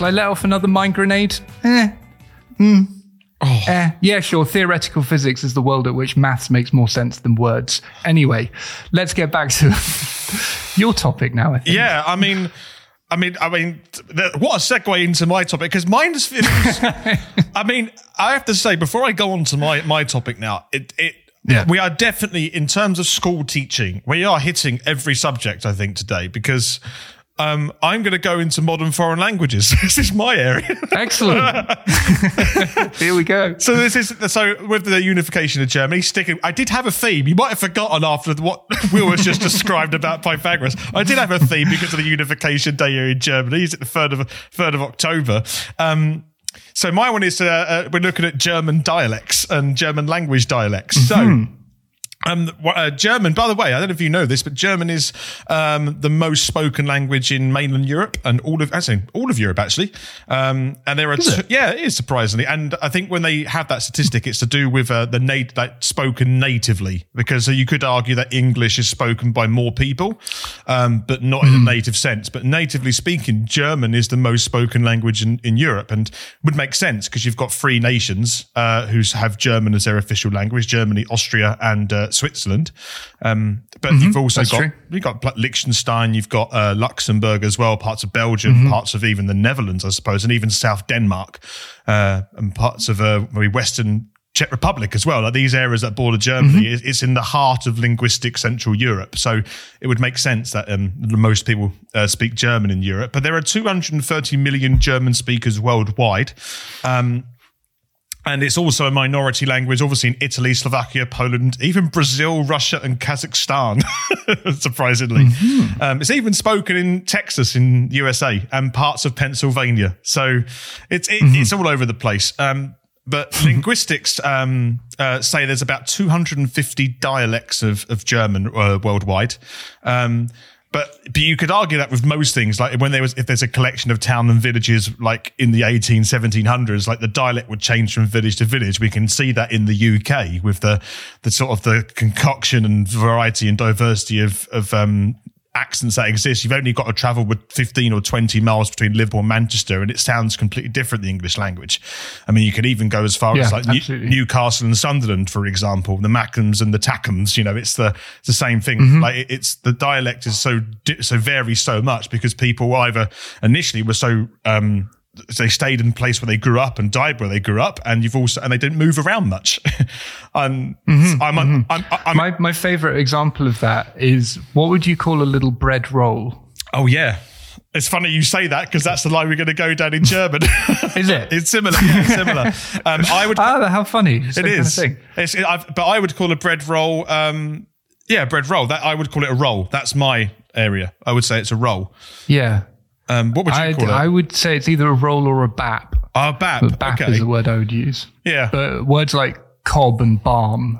Shall I let off another mind grenade? Eh. Mm. Oh. Eh. Yeah, sure. Theoretical physics is the world at which maths makes more sense than words. Anyway, let's get back to your topic now. I yeah, I mean, I mean, I mean, what a segue into my topic because mine is. I mean, I have to say before I go on to my my topic now, it it yeah. we are definitely in terms of school teaching, we are hitting every subject I think today because um, I'm going to go into modern foreign languages. this is my area. Excellent. Here we go. So this is so with the unification of Germany. Sticking, I did have a theme. You might have forgotten after what Will was just described about Pythagoras. I did have a theme because of the unification day here in Germany. Is it the third of third of October? Um, so my one is uh, uh, we're looking at German dialects and German language dialects. Mm-hmm. Um, uh, German, by the way, I don't know if you know this, but German is um, the most spoken language in mainland Europe and all of, actually, all of Europe, actually. Um, and there are, t- yeah, it is surprisingly. And I think when they have that statistic, it's to do with uh, the nat- that spoken natively, because uh, you could argue that English is spoken by more people, um, but not in a hmm. native sense. But natively speaking, German is the most spoken language in, in Europe, and would make sense because you've got three nations uh, who have German as their official language: Germany, Austria, and uh, Switzerland. Um, but mm-hmm, you've also got true. you've got Liechtenstein, you've got uh, Luxembourg as well, parts of Belgium, mm-hmm. parts of even the Netherlands, I suppose, and even South Denmark uh, and parts of uh, Western Czech Republic as well. Like these areas that border Germany, mm-hmm. it's in the heart of linguistic Central Europe. So it would make sense that um, most people uh, speak German in Europe. But there are 230 million German speakers worldwide. Um, and it's also a minority language, obviously in Italy, Slovakia, Poland, even Brazil, Russia, and Kazakhstan. surprisingly, mm-hmm. um, it's even spoken in Texas, in USA, and parts of Pennsylvania. So it's it, mm-hmm. it's all over the place. Um, but linguistics um, uh, say there's about 250 dialects of, of German uh, worldwide. Um, but but you could argue that with most things, like when there was if there's a collection of town and villages like in the 18, 1700s, like the dialect would change from village to village. We can see that in the UK with the the sort of the concoction and variety and diversity of of um, accents that exist. You've only got to travel with 15 or 20 miles between Liverpool and Manchester, and it sounds completely different, the English language. I mean, you could even go as far yeah, as like New- Newcastle and Sunderland, for example, the Mackems and the Tackems, you know, it's the, it's the same thing. Mm-hmm. Like it's the dialect is so, so varies so much because people either initially were so, um, they stayed in a place where they grew up and died where they grew up, and you've also and they didn't move around much. and mm-hmm, I'm, mm-hmm. I'm, I'm, I'm, my my favorite example of that is what would you call a little bread roll? Oh yeah. It's funny you say that because that's the line we're going to go down in German. is it? it's similar. Yeah, similar. Um, I would. Ah, how funny! It is. It's, it, but I would call a bread roll. Um, yeah, bread roll. That I would call it a roll. That's my area. I would say it's a roll. Yeah. Um, what would you I'd, call it? I would say it's either a roll or a bap. Oh, bap. But bap okay. is the word I would use. Yeah. But words like cob and barm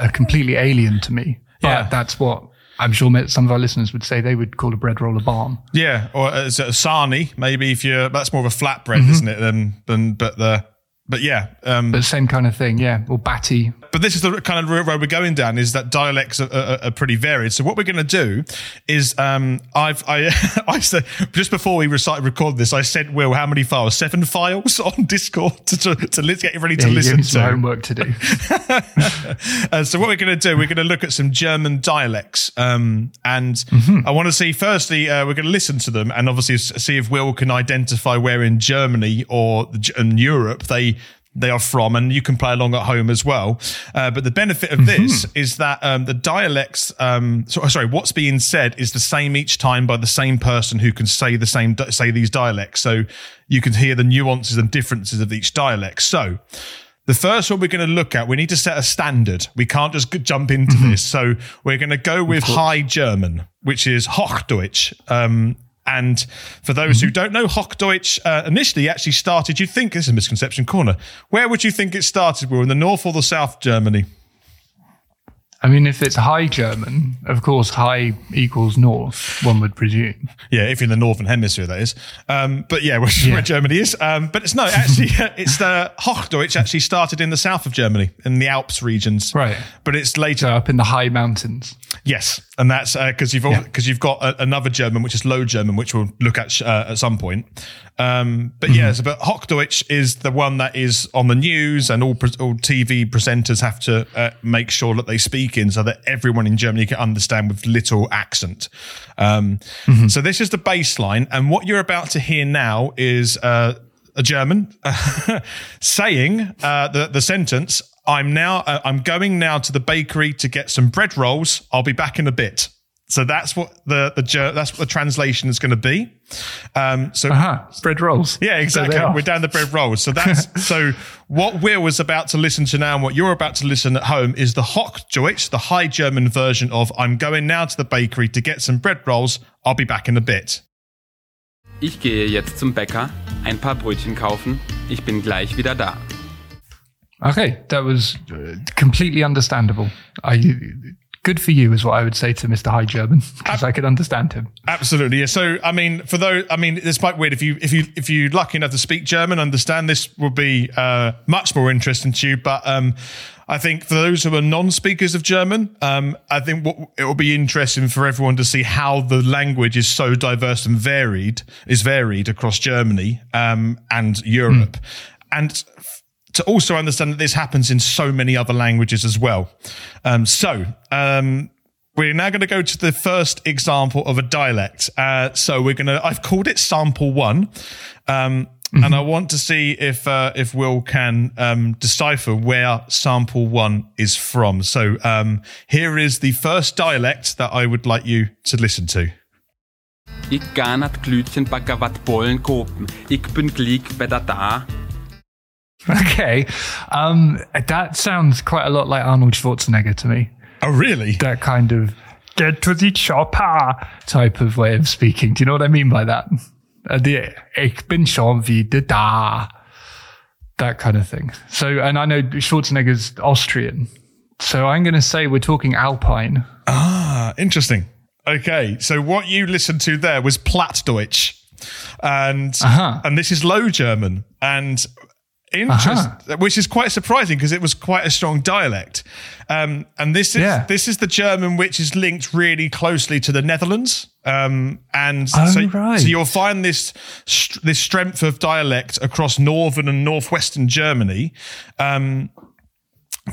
are completely alien to me. But yeah. that's what I'm sure some of our listeners would say they would call a bread roll a barm. Yeah, or as a sarnie, maybe if you're that's more of a flat bread, mm-hmm. isn't it? Than than but the but yeah, um, but same kind of thing, yeah, or batty. But this is the kind of road we're going down is that dialects are, are, are pretty varied. So what we're going to do is, um, I've I I said just before we recite record this, I sent Will how many files? Seven files on Discord to to, to get you ready to yeah, listen to. Homework to do. uh, so what we're going to do, we're going to look at some German dialects, um, and mm-hmm. I want to see firstly uh, we're going to listen to them, and obviously see if Will can identify where in Germany or in Europe they they are from, and you can play along at home as well. Uh, but the benefit of this mm-hmm. is that um, the dialects, um, so, sorry, what's being said is the same each time by the same person who can say the same, say these dialects. So you can hear the nuances and differences of each dialect. So the first one we're going to look at, we need to set a standard. We can't just jump into mm-hmm. this. So we're going to go with High German, which is Hochdeutsch. Um, and for those mm-hmm. who don't know, Hochdeutsch uh, initially actually started, you'd think, this is a misconception corner. Where would you think it started? We're in the north or the south Germany? I mean, if it's High German, of course, high equals north, one would presume. Yeah, if you're in the northern hemisphere, that is. Um, but yeah, which yeah. where Germany is. Um, but it's no, actually, it's the Hochdeutsch actually started in the south of Germany, in the Alps regions. Right. But it's later. So up in the high mountains. Yes. And that's because uh, you've because yeah. you've got a, another German, which is Low German, which we'll look at uh, at some point. Um, but mm-hmm. yeah, so, but Hochdeutsch is the one that is on the news, and all, all TV presenters have to uh, make sure that they speak in so that everyone in Germany can understand with little accent. Um, mm-hmm. So this is the baseline, and what you're about to hear now is uh, a German saying uh, the the sentence. I'm now. Uh, I'm going now to the bakery to get some bread rolls. I'll be back in a bit. So that's what the the that's what the translation is going to be. Um, so uh-huh. bread rolls. Yeah, exactly. We're down the bread rolls. So that's so what Will was about to listen to now, and what you're about to listen at home is the Hochdeutsch, the High German version of "I'm going now to the bakery to get some bread rolls. I'll be back in a bit." Ich gehe jetzt zum Bäcker, ein paar Brötchen kaufen. Ich bin gleich wieder da. Okay, that was completely understandable. I good for you is what I would say to Mr. High German because I could understand him. Absolutely. Yeah. So, I mean, for those, I mean, it's quite weird if you if you if you're lucky enough to speak German, understand this will be uh, much more interesting to you. But um, I think for those who are non-speakers of German, um, I think what, it will be interesting for everyone to see how the language is so diverse and varied is varied across Germany um, and Europe. Mm. And to also understand that this happens in so many other languages as well. Um, so, um, we're now going to go to the first example of a dialect. Uh, so we're going to, I've called it sample one. Um, mm-hmm. and I want to see if, uh, if Will can, um, decipher where sample one is from. So, um, here is the first dialect that I would like you to listen to. Ik ga naar het glutjenbakker wat bollen kopen. Ik ben gelijk bij dat daar. Okay. Um, that sounds quite a lot like Arnold Schwarzenegger to me. Oh, really? That kind of get to the chopper type of way of speaking. Do you know what I mean by that? Uh, the Ich bin schon wieder da. That kind of thing. So, and I know Schwarzenegger's Austrian. So I'm going to say we're talking Alpine. Ah, interesting. Okay. So what you listened to there was Plattdeutsch. And uh-huh. and this is Low German. And Interest, uh-huh. which is quite surprising because it was quite a strong dialect. Um, and this is yeah. this is the German which is linked really closely to the Netherlands. Um, and oh, so, right. so you'll find this this strength of dialect across northern and northwestern Germany. Um,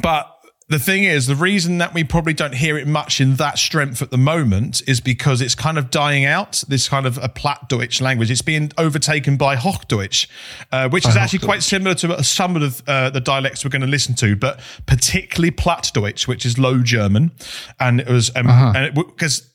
but the thing is, the reason that we probably don't hear it much in that strength at the moment is because it's kind of dying out. This kind of a Plattdeutsch language, it's being overtaken by Hochdeutsch, uh, which is actually quite similar to some of the, uh, the dialects we're going to listen to, but particularly Plattdeutsch, which is Low German, and it was um, uh-huh. and because.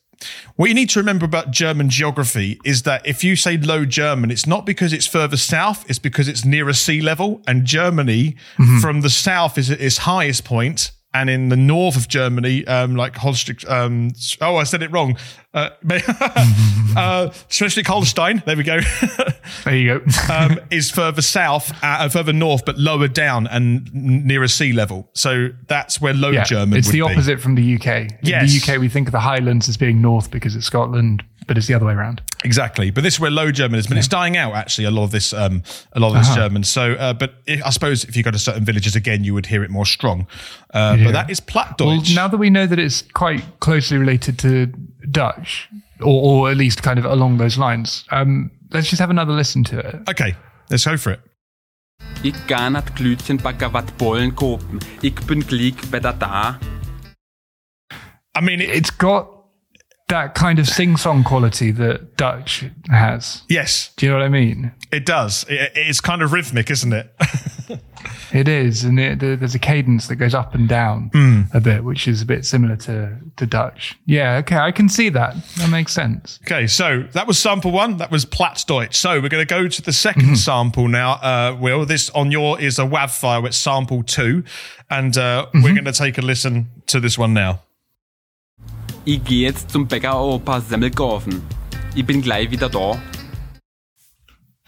What you need to remember about German geography is that if you say low German, it's not because it's further south, it's because it's nearer sea level. And Germany mm-hmm. from the south is at its highest point and in the north of Germany, um, like Holstein. Um, oh, I said it wrong. Uh, uh, Schleswig-Holstein. There we go. there you go. um, is further south, uh, further north, but lower down and nearer sea level. So that's where Low yeah, German. It's the be. opposite from the UK. Yes. In the UK, we think of the Highlands as being north because it's Scotland, but it's the other way around. Exactly, but this is where Low German is, but yeah. it's dying out actually. A lot of this, um, a lot of this uh-huh. German. So, uh, but I suppose if you go to certain villages again, you would hear it more strong. Uh, yeah. But that is Plattdeutsch. Well, now that we know that it's quite closely related to Dutch, or, or at least kind of along those lines, um, let's just have another listen to it. Okay, let's go for it. Ik ga naar het glutenbakken wat bollen kopen. Ik ben gelijk bij dat daar. I mean, it, it's got that kind of sing-song quality that Dutch has. Yes. Do you know what I mean? It does. It, it's kind of rhythmic, isn't it? it is, and it, there's a cadence that goes up and down mm. a bit, which is a bit similar to to Dutch. Yeah, okay, I can see that. That makes sense. Okay, so that was sample one. That was Plattdeutsch. So we're going to go to the 2nd mm-hmm. sample now. Uh, Will this on your is a WAV file. It's sample two, and uh, mm-hmm. we're going to take a listen to this one now. Ich gehe jetzt zum Bäcker ein Semmel kaufen. Ich bin gleich wieder da.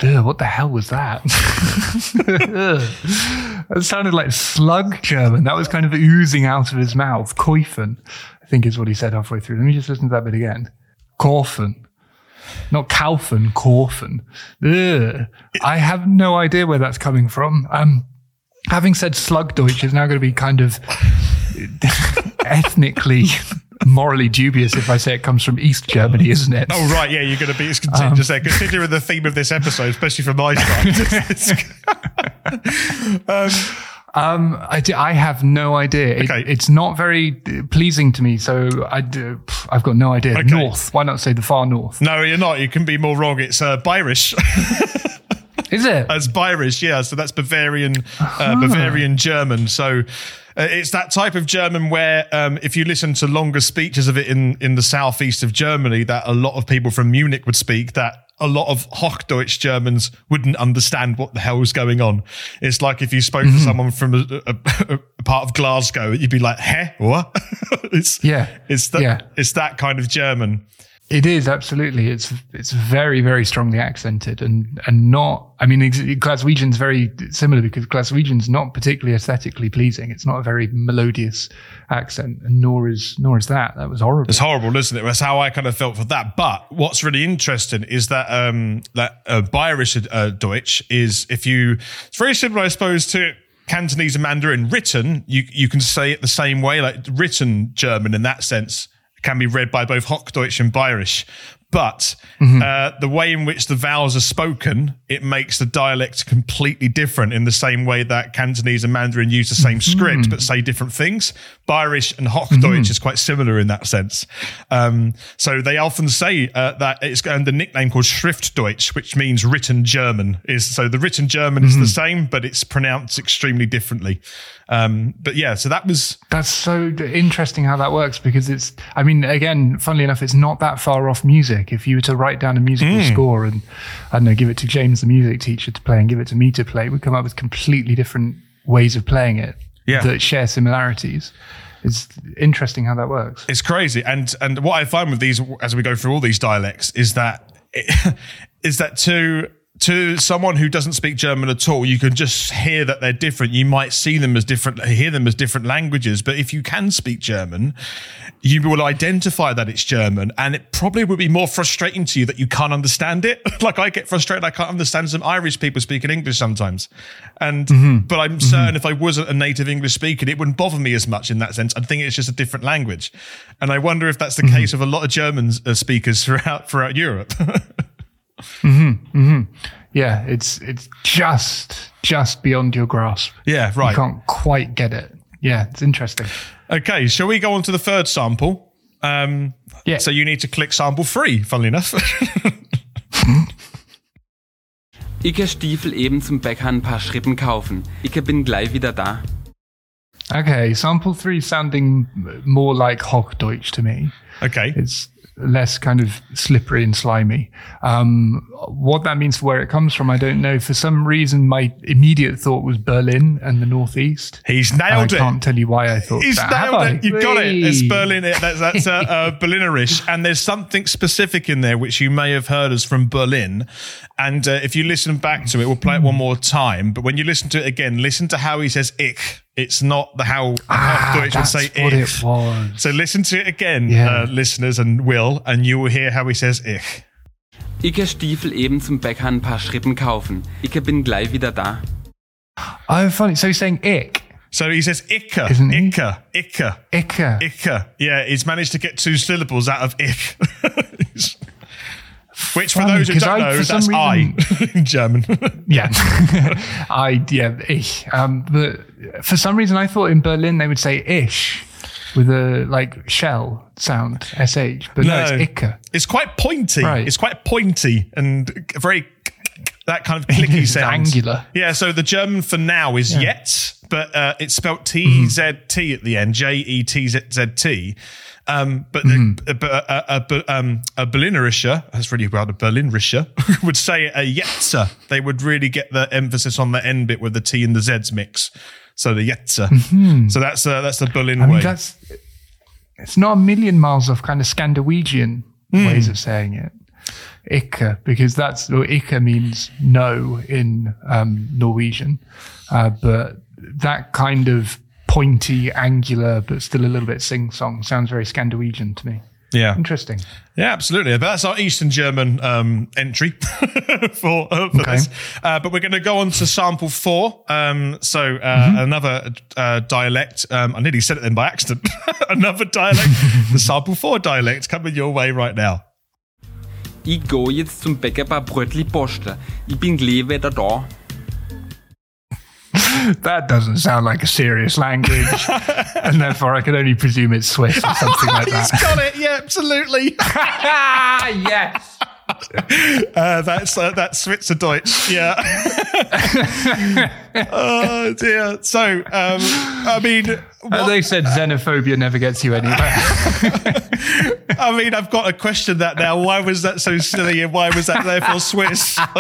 Ugh, what the hell was that? that sounded like slug German. That was kind of oozing out of his mouth. Kaufen, I think is what he said halfway through. Let me just listen to that bit again. Kaufen. Not kaufen. Ugh. I have no idea where that's coming from. Um, having said slug Deutsch is now going to be kind of ethnically morally dubious if I say it comes from East Germany, isn't it? Oh, right. Yeah, you're going to be it's contingent. Um, considering the theme of this episode, especially from my side. um, um, I, I have no idea. It, okay. It's not very pleasing to me, so I do, I've got no idea. Okay. North. Why not say the far north? No, you're not. You can be more wrong. It's uh. Is it? As Bayerisch, yeah. So that's Bavarian, uh, Bavarian German. So uh, it's that type of German where, um, if you listen to longer speeches of it in, in the southeast of Germany, that a lot of people from Munich would speak, that a lot of Hochdeutsch Germans wouldn't understand what the hell was going on. It's like if you spoke mm-hmm. to someone from a, a, a, part of Glasgow, you'd be like, "Heh, what?" it's yeah, it's that yeah. it's that kind of German. It is absolutely. It's it's very very strongly accented and and not. I mean, Glaswegian's very similar because Glaswegian's not particularly aesthetically pleasing. It's not a very melodious accent, and nor is nor is that. That was horrible. It's horrible, isn't it? That's how I kind of felt for that. But what's really interesting is that um that uh, uh, Deutsch is if you it's very similar, I suppose, to Cantonese and Mandarin. Written, you you can say it the same way, like written German in that sense can be read by both Hochdeutsch and Bayerisch. But mm-hmm. uh, the way in which the vowels are spoken, it makes the dialect completely different in the same way that Cantonese and Mandarin use the same mm-hmm. script but say different things. Bayerisch and Hochdeutsch mm-hmm. is quite similar in that sense. Um, so they often say uh, that it's and the nickname called Schriftdeutsch, which means written German. Is so the written German is the mm-hmm. same, but it's pronounced extremely differently. Um, but yeah, so that was that's so interesting how that works because it's. I mean, again, funnily enough, it's not that far off music. If you were to write down a musical mm. score and I don't know, give it to James, the music teacher, to play, and give it to me to play, we'd come up with completely different ways of playing it yeah. that share similarities. It's interesting how that works. It's crazy, and and what I find with these as we go through all these dialects is that it, is that to to someone who doesn't speak German at all, you can just hear that they're different. You might see them as different, hear them as different languages. But if you can speak German, you will identify that it's German. And it probably would be more frustrating to you that you can't understand it. like I get frustrated. I can't understand some Irish people speaking English sometimes. And, mm-hmm. but I'm mm-hmm. certain if I wasn't a native English speaker, it wouldn't bother me as much in that sense. I think it's just a different language. And I wonder if that's the mm-hmm. case of a lot of German uh, speakers throughout, throughout Europe. hmm hmm Yeah, it's it's just just beyond your grasp. Yeah, right. You can't quite get it. yeah, it's interesting. Okay, shall we go on to the third sample? Um, Yeah. So you need to click sample three, funnily enough. Ich geh Stiefel eben zum Bäcker ein paar Schrippen kaufen. Ich bin gleich wieder da. Okay, sample three sounding more like Hochdeutsch to me. okay. It's less kind of slippery and slimy. Um, what that means for where it comes from, I don't know. For some reason, my immediate thought was Berlin and the Northeast. He's And I nailed it. I can't tell you why I thought He's that. Nailed it. You've got it. It's Berlin. That's, that's uh, uh, Berlinerisch. And there's something specific in there which you may have heard as from Berlin. And uh, if you listen back to it, we'll play it one more time. But when you listen to it again, listen to how he says ich. It's not the how, Ah, how Deutsch would that's say what ich. it was. So listen to it again, Yeah. uh, listeners, and Will, and you will hear how he says ich. Ich geh Stiefel eben zum Bäcker ein paar Schrippen kaufen. Ich bin gleich wieder da. Oh, funny. So he's saying ick. So he says Icke, Isn't he? Icke, Icke, Icke. Icke. Yeah, he's managed to get two syllables out of ich. Which, for Funny, those who don't I- know, that's some I in German. Yeah. I, yeah, ich. Um, but for some reason, I thought in Berlin they would say ish with a like shell sound, sh. But no, it's icke. It's quite pointy. Right. It's quite pointy and very that kind of clicky It's sound. angular. Yeah. So the German for now is yet, but uh, it's spelt T Z T at the end. J E T Z Z T. Um, but the, but a, a, a, um, a Berlinerischer, that's really about a Berlinerischer, would say a Jetzer. They would really get the emphasis on the end bit with the T and the Z's mix. So the Jetzer. So that's uh, that's the Berlin I way. mean, that's it's not a million miles off kind of Scandinavian ways of saying it. Ikke, because that's or Ikke means no in um, Norwegian, uh, but that kind of pointy, angular, but still a little bit sing-song sounds very Scandinavian to me. yeah. Interesting. Yeah, absolutely. But that's our Eastern German um, entry for, uh, for Okay. this. Uh, but we're going to go on to sample four. Um, so uh, Mm-hmm. another uh, dialect. Um, I nearly said it then by accident. another dialect. the sample four dialect coming your way right now. Ich geh jetzt zum Bäcker paar Brötli posten. Ich bin gleich wieder da. That doesn't sound like a serious language, and therefore I can only presume it's Swiss or something like He's that. got it. Yeah, absolutely. yes. Uh, that's uh, that's Schweizerdeutsch. Yeah. oh dear. So, um, I mean, Uh, they said xenophobia never gets you anywhere. I mean, I've got to question that now. Why was that so silly, and why was that therefore Swiss?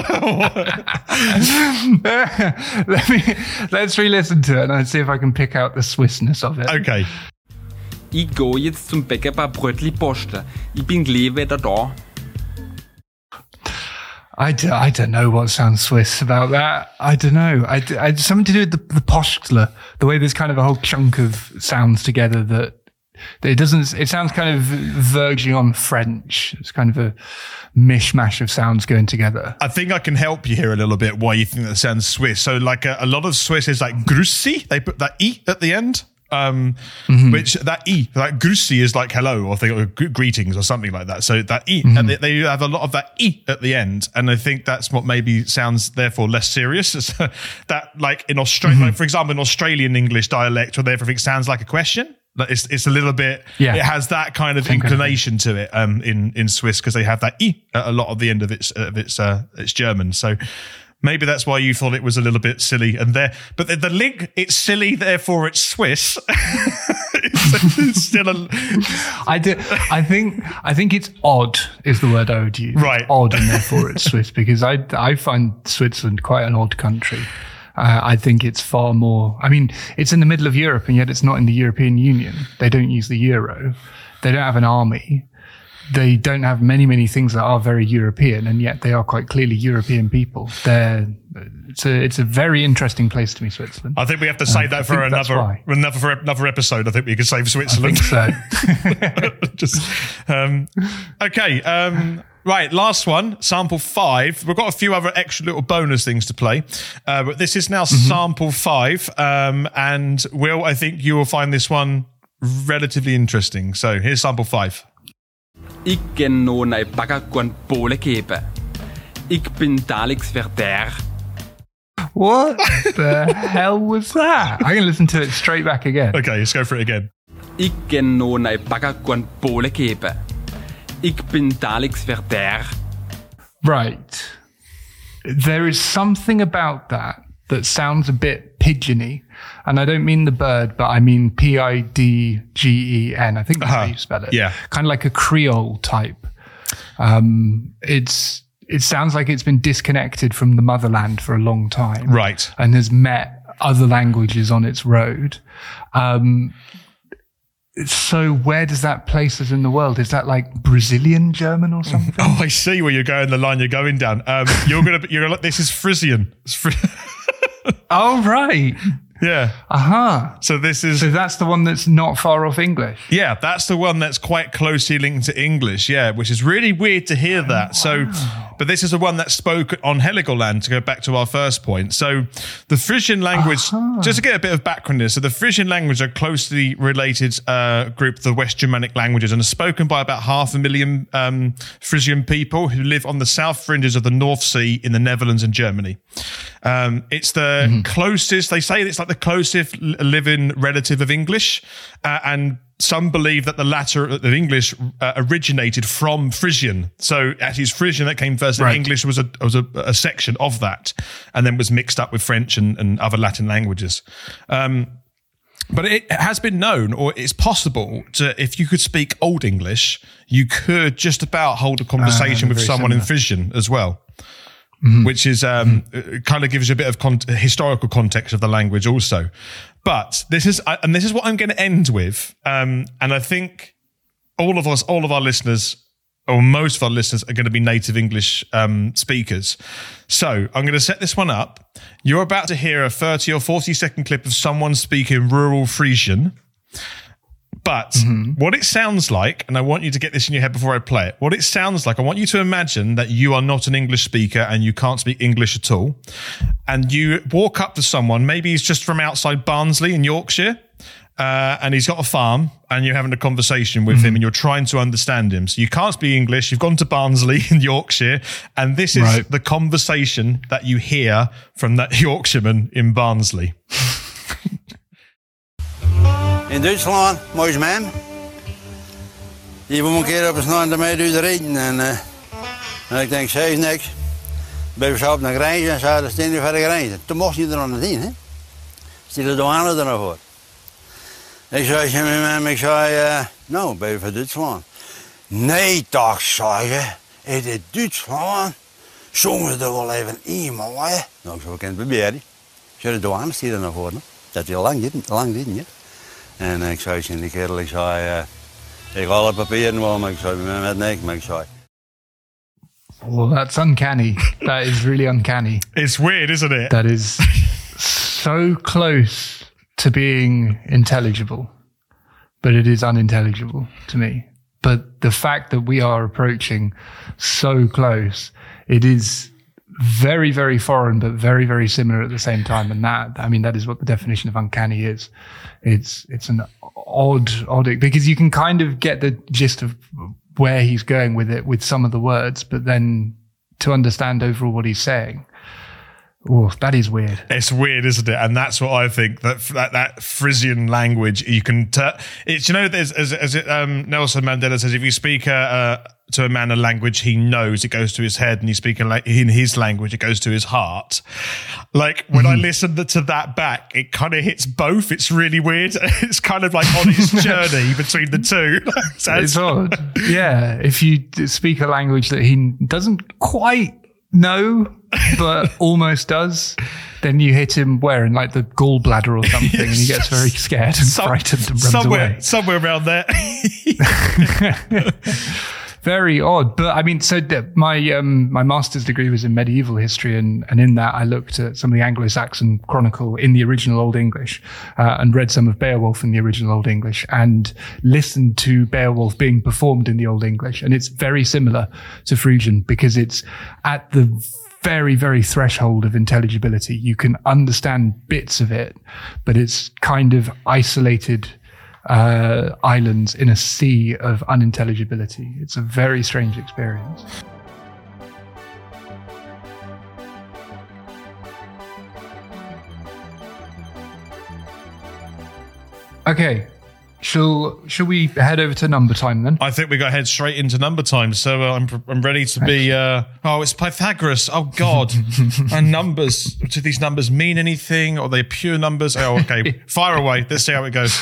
Let me let's re-listen to it and see if I can pick out the Swissness of it. okay. Ich geh jetzt zum Bäcker paar Brötli posten. Ich bin gleich wieder da. I, d- I don't know what sounds Swiss about that. I don't know. I, d- I- something to do with the, the postler, the way there's kind of a whole chunk of sounds together that, that it doesn't. It sounds kind of verging on French. It's kind of a mishmash of sounds going together. I think I can help you here a little bit why you think that sounds Swiss. So, like a, a lot of Swiss is like grüezi. They put that e at the end. Um, which that e, like grüezi is like hello or, thing, or greetings or something like that. So that e, and they, they have a lot of that e at the end, and I think that's what maybe sounds therefore less serious. That like in Australia, like for example, in Australian English dialect, where everything sounds like a question. Like it's it's a little bit. Yeah. It has that kind of Same kind of inclination to it. Um, in in Swiss because they have that e at a lot of the end of its of its uh its German. So. Maybe that's why you thought it was a little bit silly, and there, but the, the link it's silly, therefore it's Swiss. it's, it's still a I do, I think I think it's odd is the word I would use. Right. Odd and therefore it's Swiss because I I find Switzerland quite an odd country. Uh, I think it's far more. I mean, it's in the middle of Europe and yet it's not in the European Union. They don't use the euro. They don't have an army. They don't have many many things that are very European and yet they are quite clearly European people. They're it's a it's a very interesting place to me, Switzerland. I think we have to save that for another another for another episode. I think we could save Switzerland. so Just um, okay. Um, right, last one, sample five. We've got a few other extra little bonus things to play, uh, but this is now sample five. Um, and Will, I think you will find this one relatively interesting. So here's sample five. Ich ken no na Bagger kon Pole kepen. Ik ben Daleks verder. What the hell was that? I'm going to listen to it straight back again. Okay, let's go for it again. Ik ken no na bagakwan pole kepe. Ik bin Daleks verder. Right. There is something about that that sounds a bit pigeony. And I don't mean the bird, but I mean P I D G E N. I think that's how you spell it. Yeah. Kind of like a Creole type. Um, it's, it sounds like it's been disconnected from the motherland for a long time. Right. And has met other languages on its road. Um, so where does that place us in the world? Is that like Brazilian German or something? Oh, I see where you're going. The line you're going down. Um, you're gonna. You're gonna. This is Frisian. It's Fri- oh, right. Yeah. Aha. So this is So that's the one that's not far off English. Yeah, that's the one that's quite closely linked to English. Yeah, which is really weird to hear that. So, but this is the one that spoke on Heligoland to go back to our first point. So, the Frisian language, just to get a bit of background here. So, the Frisian language are closely related uh, group, the West Germanic languages, and are spoken by about half a million um, Frisian people who live on the south fringes of the North Sea in the Netherlands and Germany. Um, it's the closest, they say it's like the closest living relative of English. Uh, and some believe that the latter of English uh, originated from Frisian. So actually, it's Frisian that came first. and Right. English was a was a, a section of that, and then was mixed up with French and, and other Latin languages. Um, but it has been known, or it's possible to, if you could speak Old English, you could just about hold a conversation with very someone in. Frisian as well. Which is um, it kind of gives you a bit of con- historical context of the language, also. But this is, and this is what I'm going to end with. Um, and I think all of us, all of our listeners, or most of our listeners, are going to be native English um, speakers. So I'm going to set this one up. You're about to hear a 30 or 40 second clip of someone speaking rural Frisian. But what it sounds like, and I want you to get this in your head before I play it. What it sounds like, I want you to imagine that you are not an English speaker and you can't speak English at all. And you walk up to someone, maybe he's just from outside Barnsley in Yorkshire, uh, and he's got a farm, and you're having a conversation with him and you're trying to understand him. So you can't speak English, you've gone to Barnsley in Yorkshire, and this is Right. the conversation that you hear from that Yorkshireman in Barnsley. In Duitsland, mooi man. Die me een keer op een snor ermee uit rijden. En, eh, en ik denk, zij is niks. Ben we op naar grijzen en zeiden, staan nu voor de grijzen. Toen mocht je er nog niet in, hè. Stel de douane er nog voor. Ik zei, ze met hem, ik zei, eh, nou, ben je van Duitsland? Nee toch, zei je. In dit Duitsland? Zongen ze er wel even in, maar Nou, zo kan het proberen. Zo de douane stier er nog voor, hè. Dat is al lang, dit- lang ja. En ik zei tegen die kerel, ik zei, eh, ik ga alle papieren wel, maar ik zei, met, met niks, maar ik zei. Well, that's uncanny. that is really uncanny. It's weird, isn't it? That is so close to being intelligible, but it is unintelligible to me. But the fact that we are approaching so close, it is very, very foreign, but very, very similar at the same time. And that, I mean, that is what the definition of uncanny is. It's, it's an odd, odd, because you can kind of get the gist of where he's going with it with some of the words, but then to understand overall what he's saying, oh, that is weird. It's weird, isn't it? And that's what I think that that, that Frisian language you can. T- it's you know, there's as, as it, um, Nelson Mandela says, if you speak a, uh, to a man a language he knows, it goes to his head, and you speak in, la- in his language, it goes to his heart. Like when I listen to that back, it kind of hits both. It's really weird. It's kind of like on its journey between the two. So It's odd. Yeah. If you speak a language that he doesn't quite know, but almost does, then you hit him where in like the gallbladder or something and he gets very scared and some- frightened and runs somewhere, away. somewhere around there. very odd. But I mean, so my um, my master's degree was in medieval history, and and in that I looked at some of the Anglo-Saxon chronicle in the original Old English, uh, and read some of Beowulf in the original Old English, and listened to Beowulf being performed in the Old English, and it's very similar to Frisian because it's at the very, very threshold of intelligibility. You can understand bits of it, but it's kind of isolated uh, islands in a sea of unintelligibility. It's a very strange experience. Okay, Shall shall we head over to number time then? I think we got to head straight into number time. So uh, I'm I'm ready to be. Uh, oh, it's Pythagoras. Oh God, and numbers. Do these numbers mean anything? Or are they pure numbers? Oh, okay. Fire away. Let's see how it goes.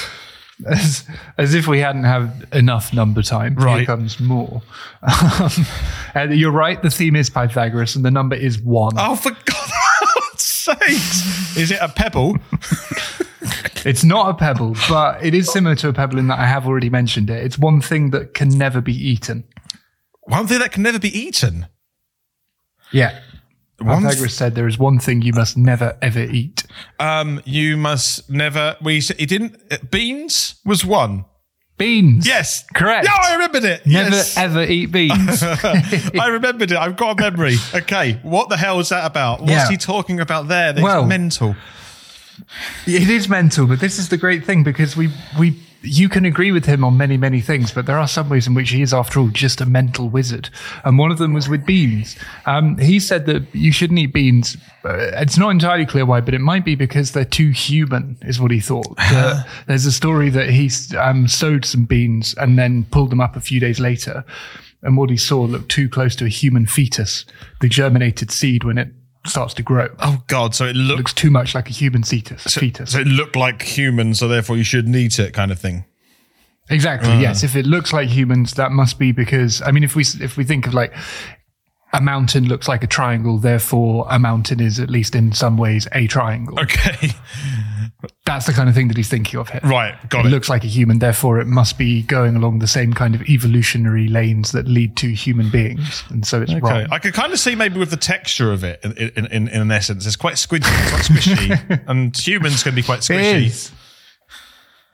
As, as if we hadn't had enough number time. Here comes more. Um, and you're right. The theme is Pythagoras, and the number is one. Oh, for God's sakes! Is it a pebble? It's not a pebble, but it is similar to a pebble in that I have already mentioned it. It's one thing that can never be eaten. One thing that can never be eaten. Yeah. One Pythagoras said there is one thing you must never ever eat. Um, you must never. We it didn't. uh, Beans was one. Beans. Yes, Correct. Yeah, I remembered it. Never yes. ever eat beans. I remembered it. I've got a memory. Okay, what the hell is that about? What's Yeah. he talking about there? That's Well- mental. It is mental, but this is the great thing because we we you can agree with him on many many things, but there are some ways in which he is, after all, just a mental wizard. And one of them was with beans. Um, he said that you shouldn't eat beans. Uh, it's not entirely clear why, but it might be because they're too human, is what he thought. There's a story that he um, sowed some beans and then pulled them up a few days later, and what he saw looked too close to a human fetus, the germinated seed when it starts to grow. Oh God! So it looked. Looks too much like a human fetus. fetus. So it looked like human, so therefore you shouldn't eat it, kind of thing. Exactly. Uh. Yes. If it looks like humans, that must be because I mean, if we if we think of like a mountain looks like a triangle, therefore a mountain is at least in some ways a triangle. Okay, That's the kind of thing that he's thinking of here. right, got It it. looks like a human, therefore it must be going along the same kind of evolutionary lanes that lead to human beings, and so it's Okay, wrong. I could kind of see maybe with the texture of it, in in, in, in an essence, it's quite squidgy, it's quite squishy, and humans can be quite It squishy.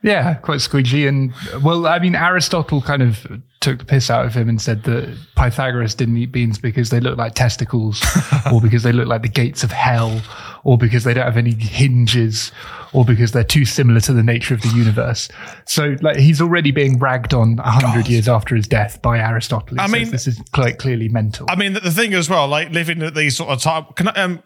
Yeah, quite squidgy. And well, I mean, Aristotle kind of took the piss out of him and said that Pythagoras didn't eat beans because they look like testicles, or because they look like the gates of hell, or because they don't have any hinges, or because they're too similar to the nature of the universe. So, like, he's already being ragged on a hundred years after his death by Aristotle. He I mean- this is quite clearly mental. I mean, the, the thing as well, like living at these sort of time, can I, um,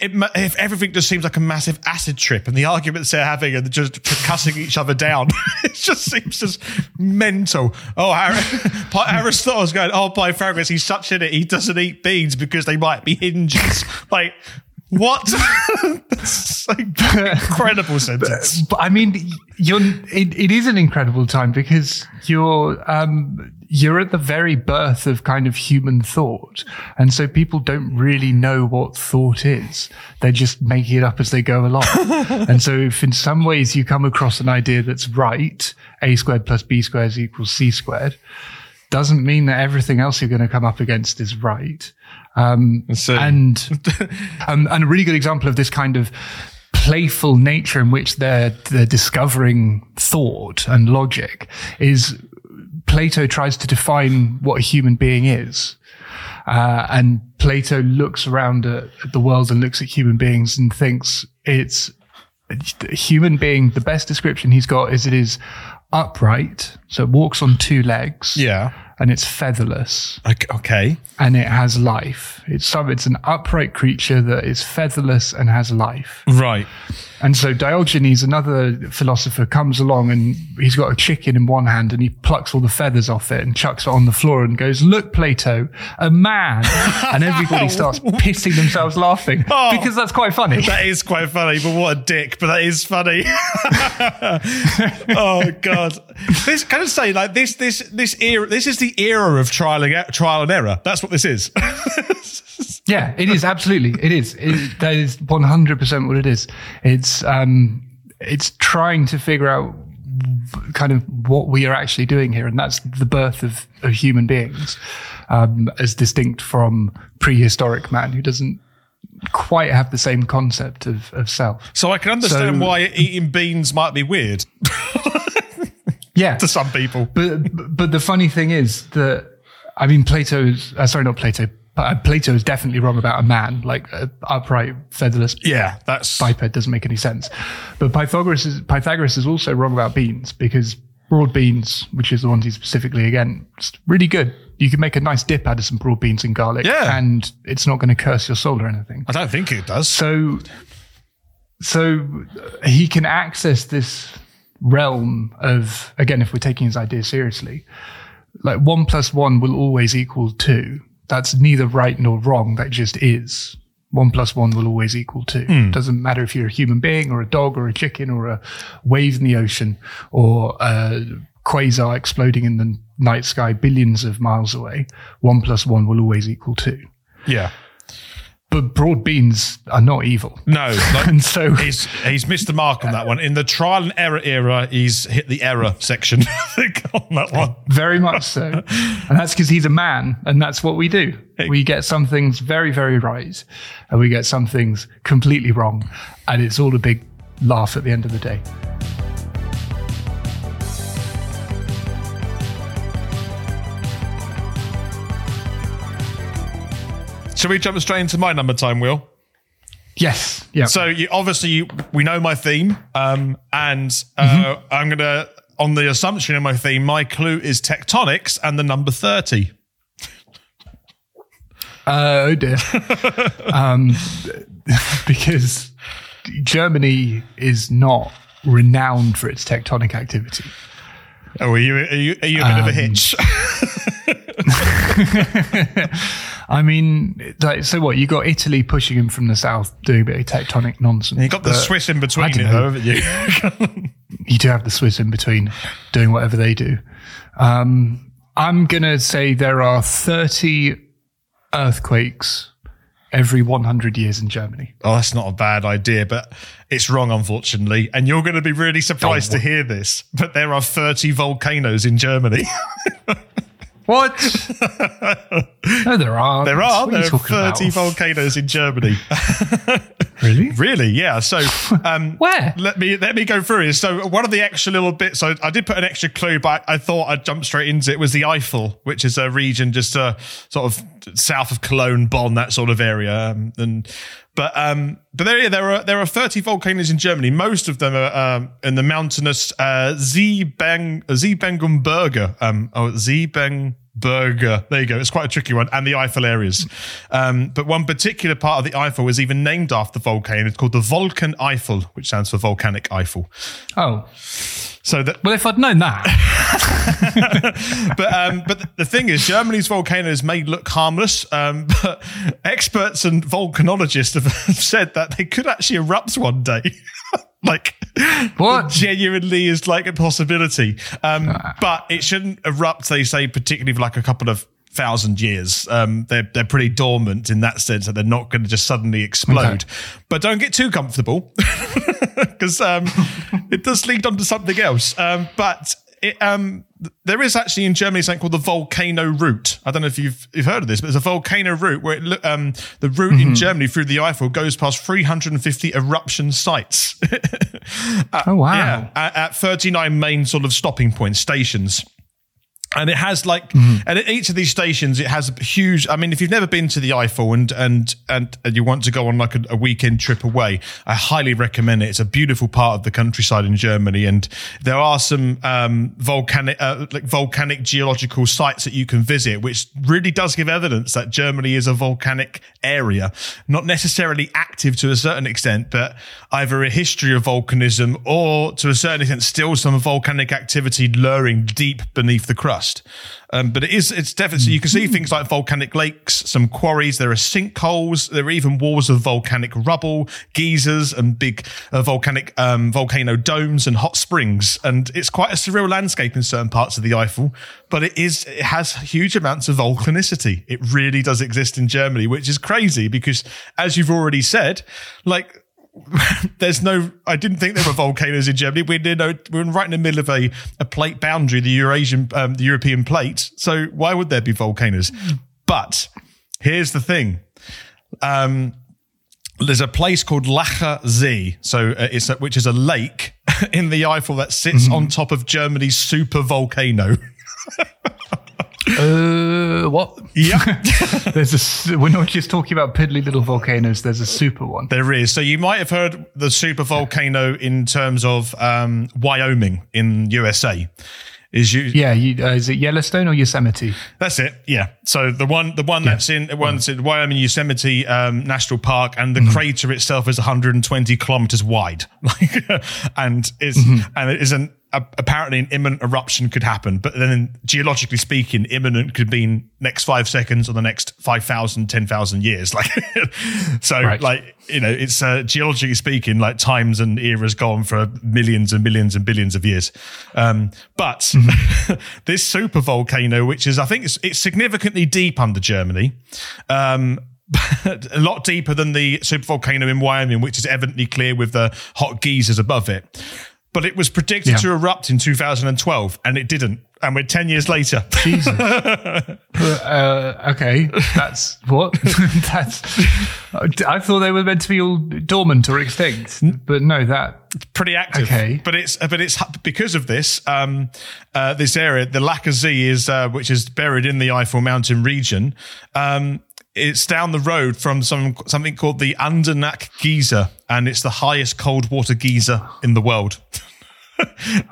it, if everything just seems like a massive acid trip, and the arguments they're having are just cussing each other down, it just seems just mental. Oh, Aristotle's going, oh, Pythagoras, he's such an it, he doesn't eat beans because they might be hinges. like, what? An incredible sentence. but I mean, you're it, it is an incredible time because you're um, you're at the very birth of kind of human thought, and so people don't really know what thought is. They're just making it up as they go along. and so, if in some ways you come across an idea that's right, a squared plus b squared equals c squared, doesn't mean that everything else you're going to come up against is right. Um, So- and um, and a really good example of this kind of playful nature in which they're they're discovering thought and logic is Plato tries to define what a human being is. Uh, and Plato looks around at, at the world and looks at human beings and thinks it's a human being. The best description he's got is it is upright, so it walks on two legs, Yeah. and it's featherless Okay. and it has life. It's some, it's an upright creature that is featherless and has life. Right. And so Diogenes, another philosopher, comes along and he's got a chicken in one hand and he plucks all the feathers off it and chucks it on the floor and goes, "Look, Plato, a man!" And everybody starts pissing themselves laughing Oh. because that's quite funny. That is quite funny, but what a dick! But that is funny. oh god, this kind of say like this, this, this era. This is the era of trial and trial and error. That's what this is. Yeah, it is absolutely. It is. It, that is one hundred percent what it is. It's um, it's trying to figure out kind of what we are actually doing here, and that's the birth of, of human beings, um, as distinct from prehistoric man who doesn't quite have the same concept of, of self. so I can understand So- why eating beans might be weird Yeah, to some people. but but the funny thing is that I mean Plato's uh, sorry not Plato. But uh, Plato is definitely wrong about a man, like uh, upright, featherless Yeah, that's biped doesn't make any sense. But Pythagoras is, Pythagoras is also wrong about beans because broad beans, which is the ones he's specifically against, really good. You can make a nice dip out of some broad beans and garlic, Yeah. and it's not going to curse your soul or anything. I don't think it does. So, so he can access this realm of again, if we're taking his idea seriously, like one plus one will always equal two. That's neither right nor wrong. That just is. One plus one will always equal two. Hmm. Doesn't matter if you're a human being or a dog or a chicken or a wave in the ocean or a quasar exploding in the night sky billions of miles away. One plus one will always equal two. Yeah. But broad beans are not evil. No, like, And so he's he's missed the mark on that one. In the trial and error era, he's hit the error section on that one. Very much so. and that's because he's a man, and that's what we do. We get some things very, very right, and we get some things completely wrong. And it's all a big laugh at the end of the day. Shall we jump straight into my number time, Will? Yes. Yeah. So you obviously you, we know my theme, um, and uh, I'm gonna on the assumption of my theme, my clue is tectonics and the number thirty. Uh, oh dear. um, because Germany is not renowned for its tectonic activity. Oh, are you are you, are you a bit of a hitch? I mean, like, so what? You got Italy pushing him from the south, doing a bit of tectonic nonsense. you got the Swiss in between it, though, haven't you? You do have the Swiss in between, doing whatever they do. Um, I'm gonna say there are 30 earthquakes every 100 years in Germany. oh, that's not a bad idea, but it's wrong, unfortunately. And you're going to be really surprised Oh, to hear this, but there are 30 volcanoes in Germany. What? no, there are. there are. There are 30 about? volcanoes in Germany. Really? Really? Yeah. So, um, Where? Let me let me go through it. So, one of the extra little bits. So, I did put an extra clue, but I thought I'd jump straight into it. Was the Eifel, which is a region just uh, sort of south of Cologne, Bonn, that sort of area. Um, and but um, but there there are there are 30 volcanoes in Germany. Most of them are um, in the mountainous uh, Siebeng Siebengenberge. Um, oh, Siebeng. Burger. There you go. It's quite a tricky one. And the Eifel areas. Um, but one particular part of the Eifel is even named after the volcano. It's called the Volcan Eifel, which stands for volcanic Eifel. Oh, So that, well, if I'd known that, but um, but the thing is, Germany's volcanoes may look harmless, um, but experts and volcanologists have said that they could actually erupt one day. like What? genuinely is like a possibility. Um, but it shouldn't erupt. They say particularly for like a couple of thousand years. Um, they're they're pretty dormant in that sense that they're not going to just suddenly explode. But don't get too comfortable because um, it does lead on to something else. Um, but it, um, there is actually in Germany something called the volcano route. I don't know if you've, you've heard of this, but it's a volcano route where it, um, the route in Germany through the Eifel goes past 350 eruption sites. oh wow, Yeah, at, at 39 main sort of stopping points, stations. And it has like, Mm-hmm. and at each of these stations, it has a huge. I mean, if you've never been to the Eifel and and and, and you want to go on like a, a weekend trip away, I highly recommend it. It's a beautiful part of the countryside in Germany, and there are some um, volcanic, uh, like volcanic geological sites that you can visit, which really does give evidence that Germany is a volcanic area, not necessarily active to a certain extent, but either a history of volcanism or to a certain extent still some volcanic activity luring deep beneath the crust. Um, but it is, it's definitely, so you can see things like volcanic lakes, some quarries, there are sinkholes, there are even walls of volcanic rubble, geysers and big uh, volcanic, um, volcano domes and hot springs. And it's quite a surreal landscape in certain parts of the Eifel, but it is, it has huge amounts of volcanicity. It really does exist in Germany, which is crazy because as you've already said, like, there's no. I didn't think there were volcanoes in Germany. We're you know, we're right in the middle of a, a plate boundary, the Eurasian, um, the European plate. So why would there be volcanoes? But here's the thing. Um, there's a place called Laacher See, so uh, it's a, which is a lake in the Eifel that sits on top of Germany's super volcano. uh, what? Yeah. There's a. We're not just talking about piddly little volcanoes. There's a super one. There is. So you might have heard the super volcano in terms of um, Wyoming in USA. is you. Yeah, you, uh, is it Yellowstone or Yosemite? That's it. Yeah. So the one, the one that's in, the one's in Wyoming Yosemite um, National Park, and the Mm-hmm. crater itself is 120 kilometers wide, like, and is Mm-hmm. and it is an a, apparently an imminent eruption could happen, but then geologically speaking, imminent could mean next five seconds or the next 5,000, 10,000 years. Like, so Right. like you know, it's uh, geologically speaking, like times and eras gone for millions and millions and billions of years. Um, but Mm-hmm. this super volcano, which is, I think it's, it's significantly deep under Germany, um, a lot deeper than the super volcano in Wyoming, which is evidently clear with the hot geysers above it. But it was predicted Yeah. to erupt in 2012 and it didn't. And we're 10 years later. Jesus. uh, okay, that's what? that's. I thought they were meant to be all dormant or extinct, but no, that. pretty active. Okay. but it's but it's because of this um uh this area the Laacher See is uh, which is buried in the Eifel Mountain region. Um, it's down the road from some something called the Andernach geyser, and it's the highest cold water geyser in the world.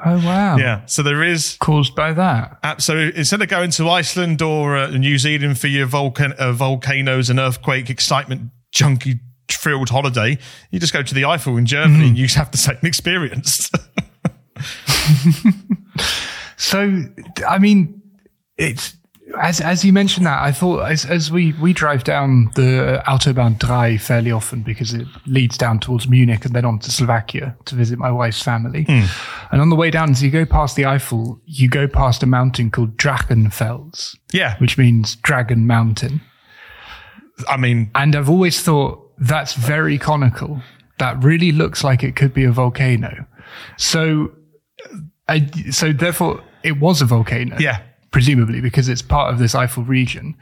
Oh wow! Yeah, so there is. caused by that. So instead of going to Iceland or uh, New Zealand for your volcan- uh, volcanoes and earthquake excitement junkie thrilled holiday, you just go to the Eifel in Germany and you have the same experience. So, I mean, it's as as you mentioned that. I thought as as we we drive down the uh, Autobahn 3 fairly often because it leads down towards Munich and then on to Slovakia to visit my wife's family. Hmm. And on the way down, as you go past the Eifel, you go past a mountain called Drachenfels, yeah, which means Dragon Mountain. I mean, And I've always thought that's very conical. That really looks like it could be a volcano. So, I, so therefore, it was a volcano. Yeah. Presumably, because it's part of this Eifel region.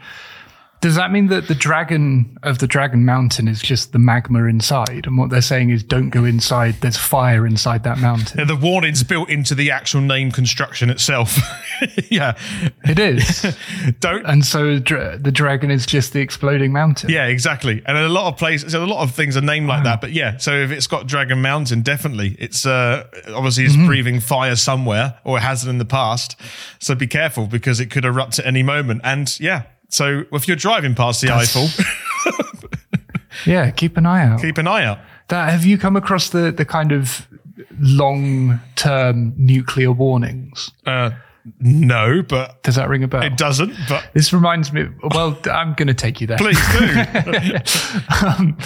Does that mean that the dragon of the Dragon Mountain is just the magma inside? And what they're saying is don't go inside, there's fire inside that mountain. the warning's built into the actual name construction itself. yeah, it is. don't. And so dra- the dragon is just the exploding mountain. Yeah, exactly. And a lot of places, a lot of things are named like that. But yeah, so if it's got Dragon Mountain, definitely, it's uh, obviously it's breathing fire somewhere, or it has it in the past. So be careful because it could erupt at any moment. And yeah, so if you're driving past the Eifel, Yeah, keep an eye out. keep an eye out. That have you come across the the kind of long term nuclear warnings? Uh, no, but Does that ring a bell? it doesn't. But This reminds me. Well, I'm going to take you there. please do. um,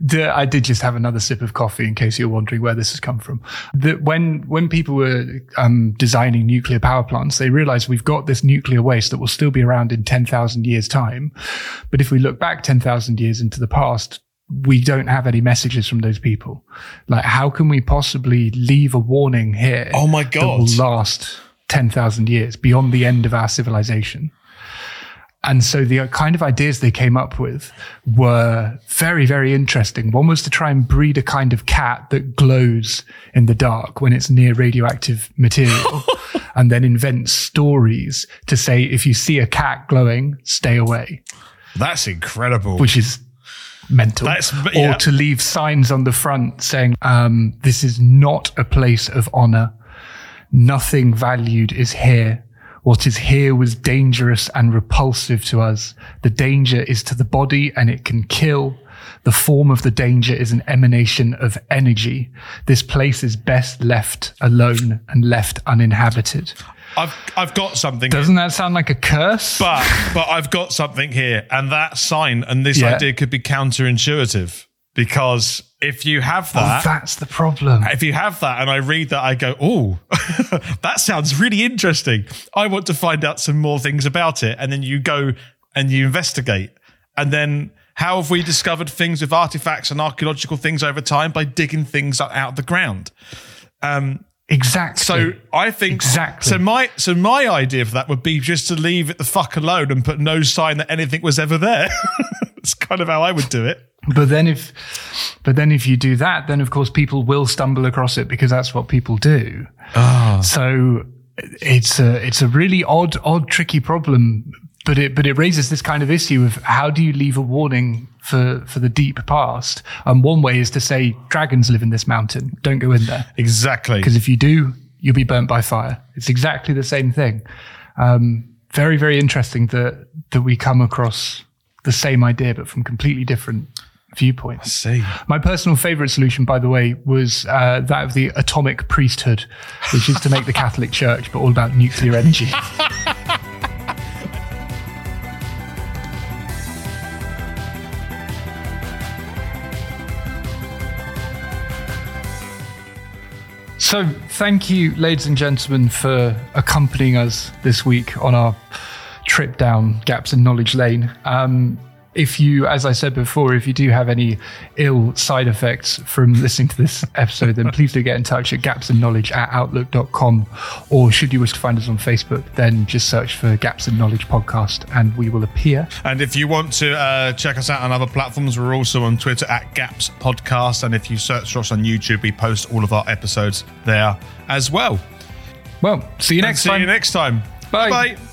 the, I did just have another sip of coffee in case you're wondering where this has come from. That when when people were um, designing nuclear power plants, they realized we've got this nuclear waste that will still be around in ten thousand years' time. But if we look back ten thousand years into the past, we don't have any messages from those people. Like, how can we possibly leave a warning here? Oh my God. That will last ten thousand years beyond the end of our civilization. And so the kind of ideas they came up with were very, very interesting. One was to try and breed a kind of cat that glows in the dark when it's near radioactive material and then invent stories to say, if you see a cat glowing, stay away, That's incredible. which is mental. That's- or yeah. to leave signs on the front saying, um, this is not a place of honor. Nothing valued is here. What is here was dangerous and repulsive to us. The danger is to the body and it can kill. The form of the danger is an emanation of energy. This place is best left alone and left uninhabited. I've I've got something. Doesn't that sound like a curse? But but I've got something here, and that sign and this Yeah. idea could be counterintuitive because if you have oh, that, That's the problem. if you have that, and I read that, I go, oh, that sounds really interesting. I want to find out some more things about it, and then you go and you investigate, and then. How have we discovered things with artifacts and archaeological things over time by digging things out of the ground? Um, Exactly. So I think Exactly. So my so my idea for that would be just to leave it the fuck alone and put no sign that anything was ever there. That's kind of how I would do it. But then if, but then if you do that, then of course people will stumble across it because that's what people do. Ah. So it's a, it's a really odd, odd, tricky problem. But it, but it raises this kind of issue of how do you leave a warning for, for the deep past? And one way is to say dragons live in this mountain. Don't go in there. Exactly. Because if you do, you'll be burnt by fire. It's exactly the same thing. Um, very, very interesting that that we come across the same idea, but from completely different viewpoints. see. My personal favorite solution, by the way, was uh, that of the atomic priesthood, which is to make the Catholic Church, but all about nuclear energy. So, thank you, ladies and gentlemen, for accompanying us this week on our trip down Gaps in Knowledge Lane. Um, if you, as I said before, if you do have any ill side effects from listening to this episode, then please do get in touch at gapsandknowledge at outlook.com. Or should you wish to find us on Facebook, then just search for Gaps in Knowledge Podcast and we will appear. And if you want to uh, check us out on other platforms, we're also on Twitter at Gaps Podcast. And if you search for us on YouTube, we post all of our episodes there as well. Well, see you And next see time. you next time. Bye. Bye.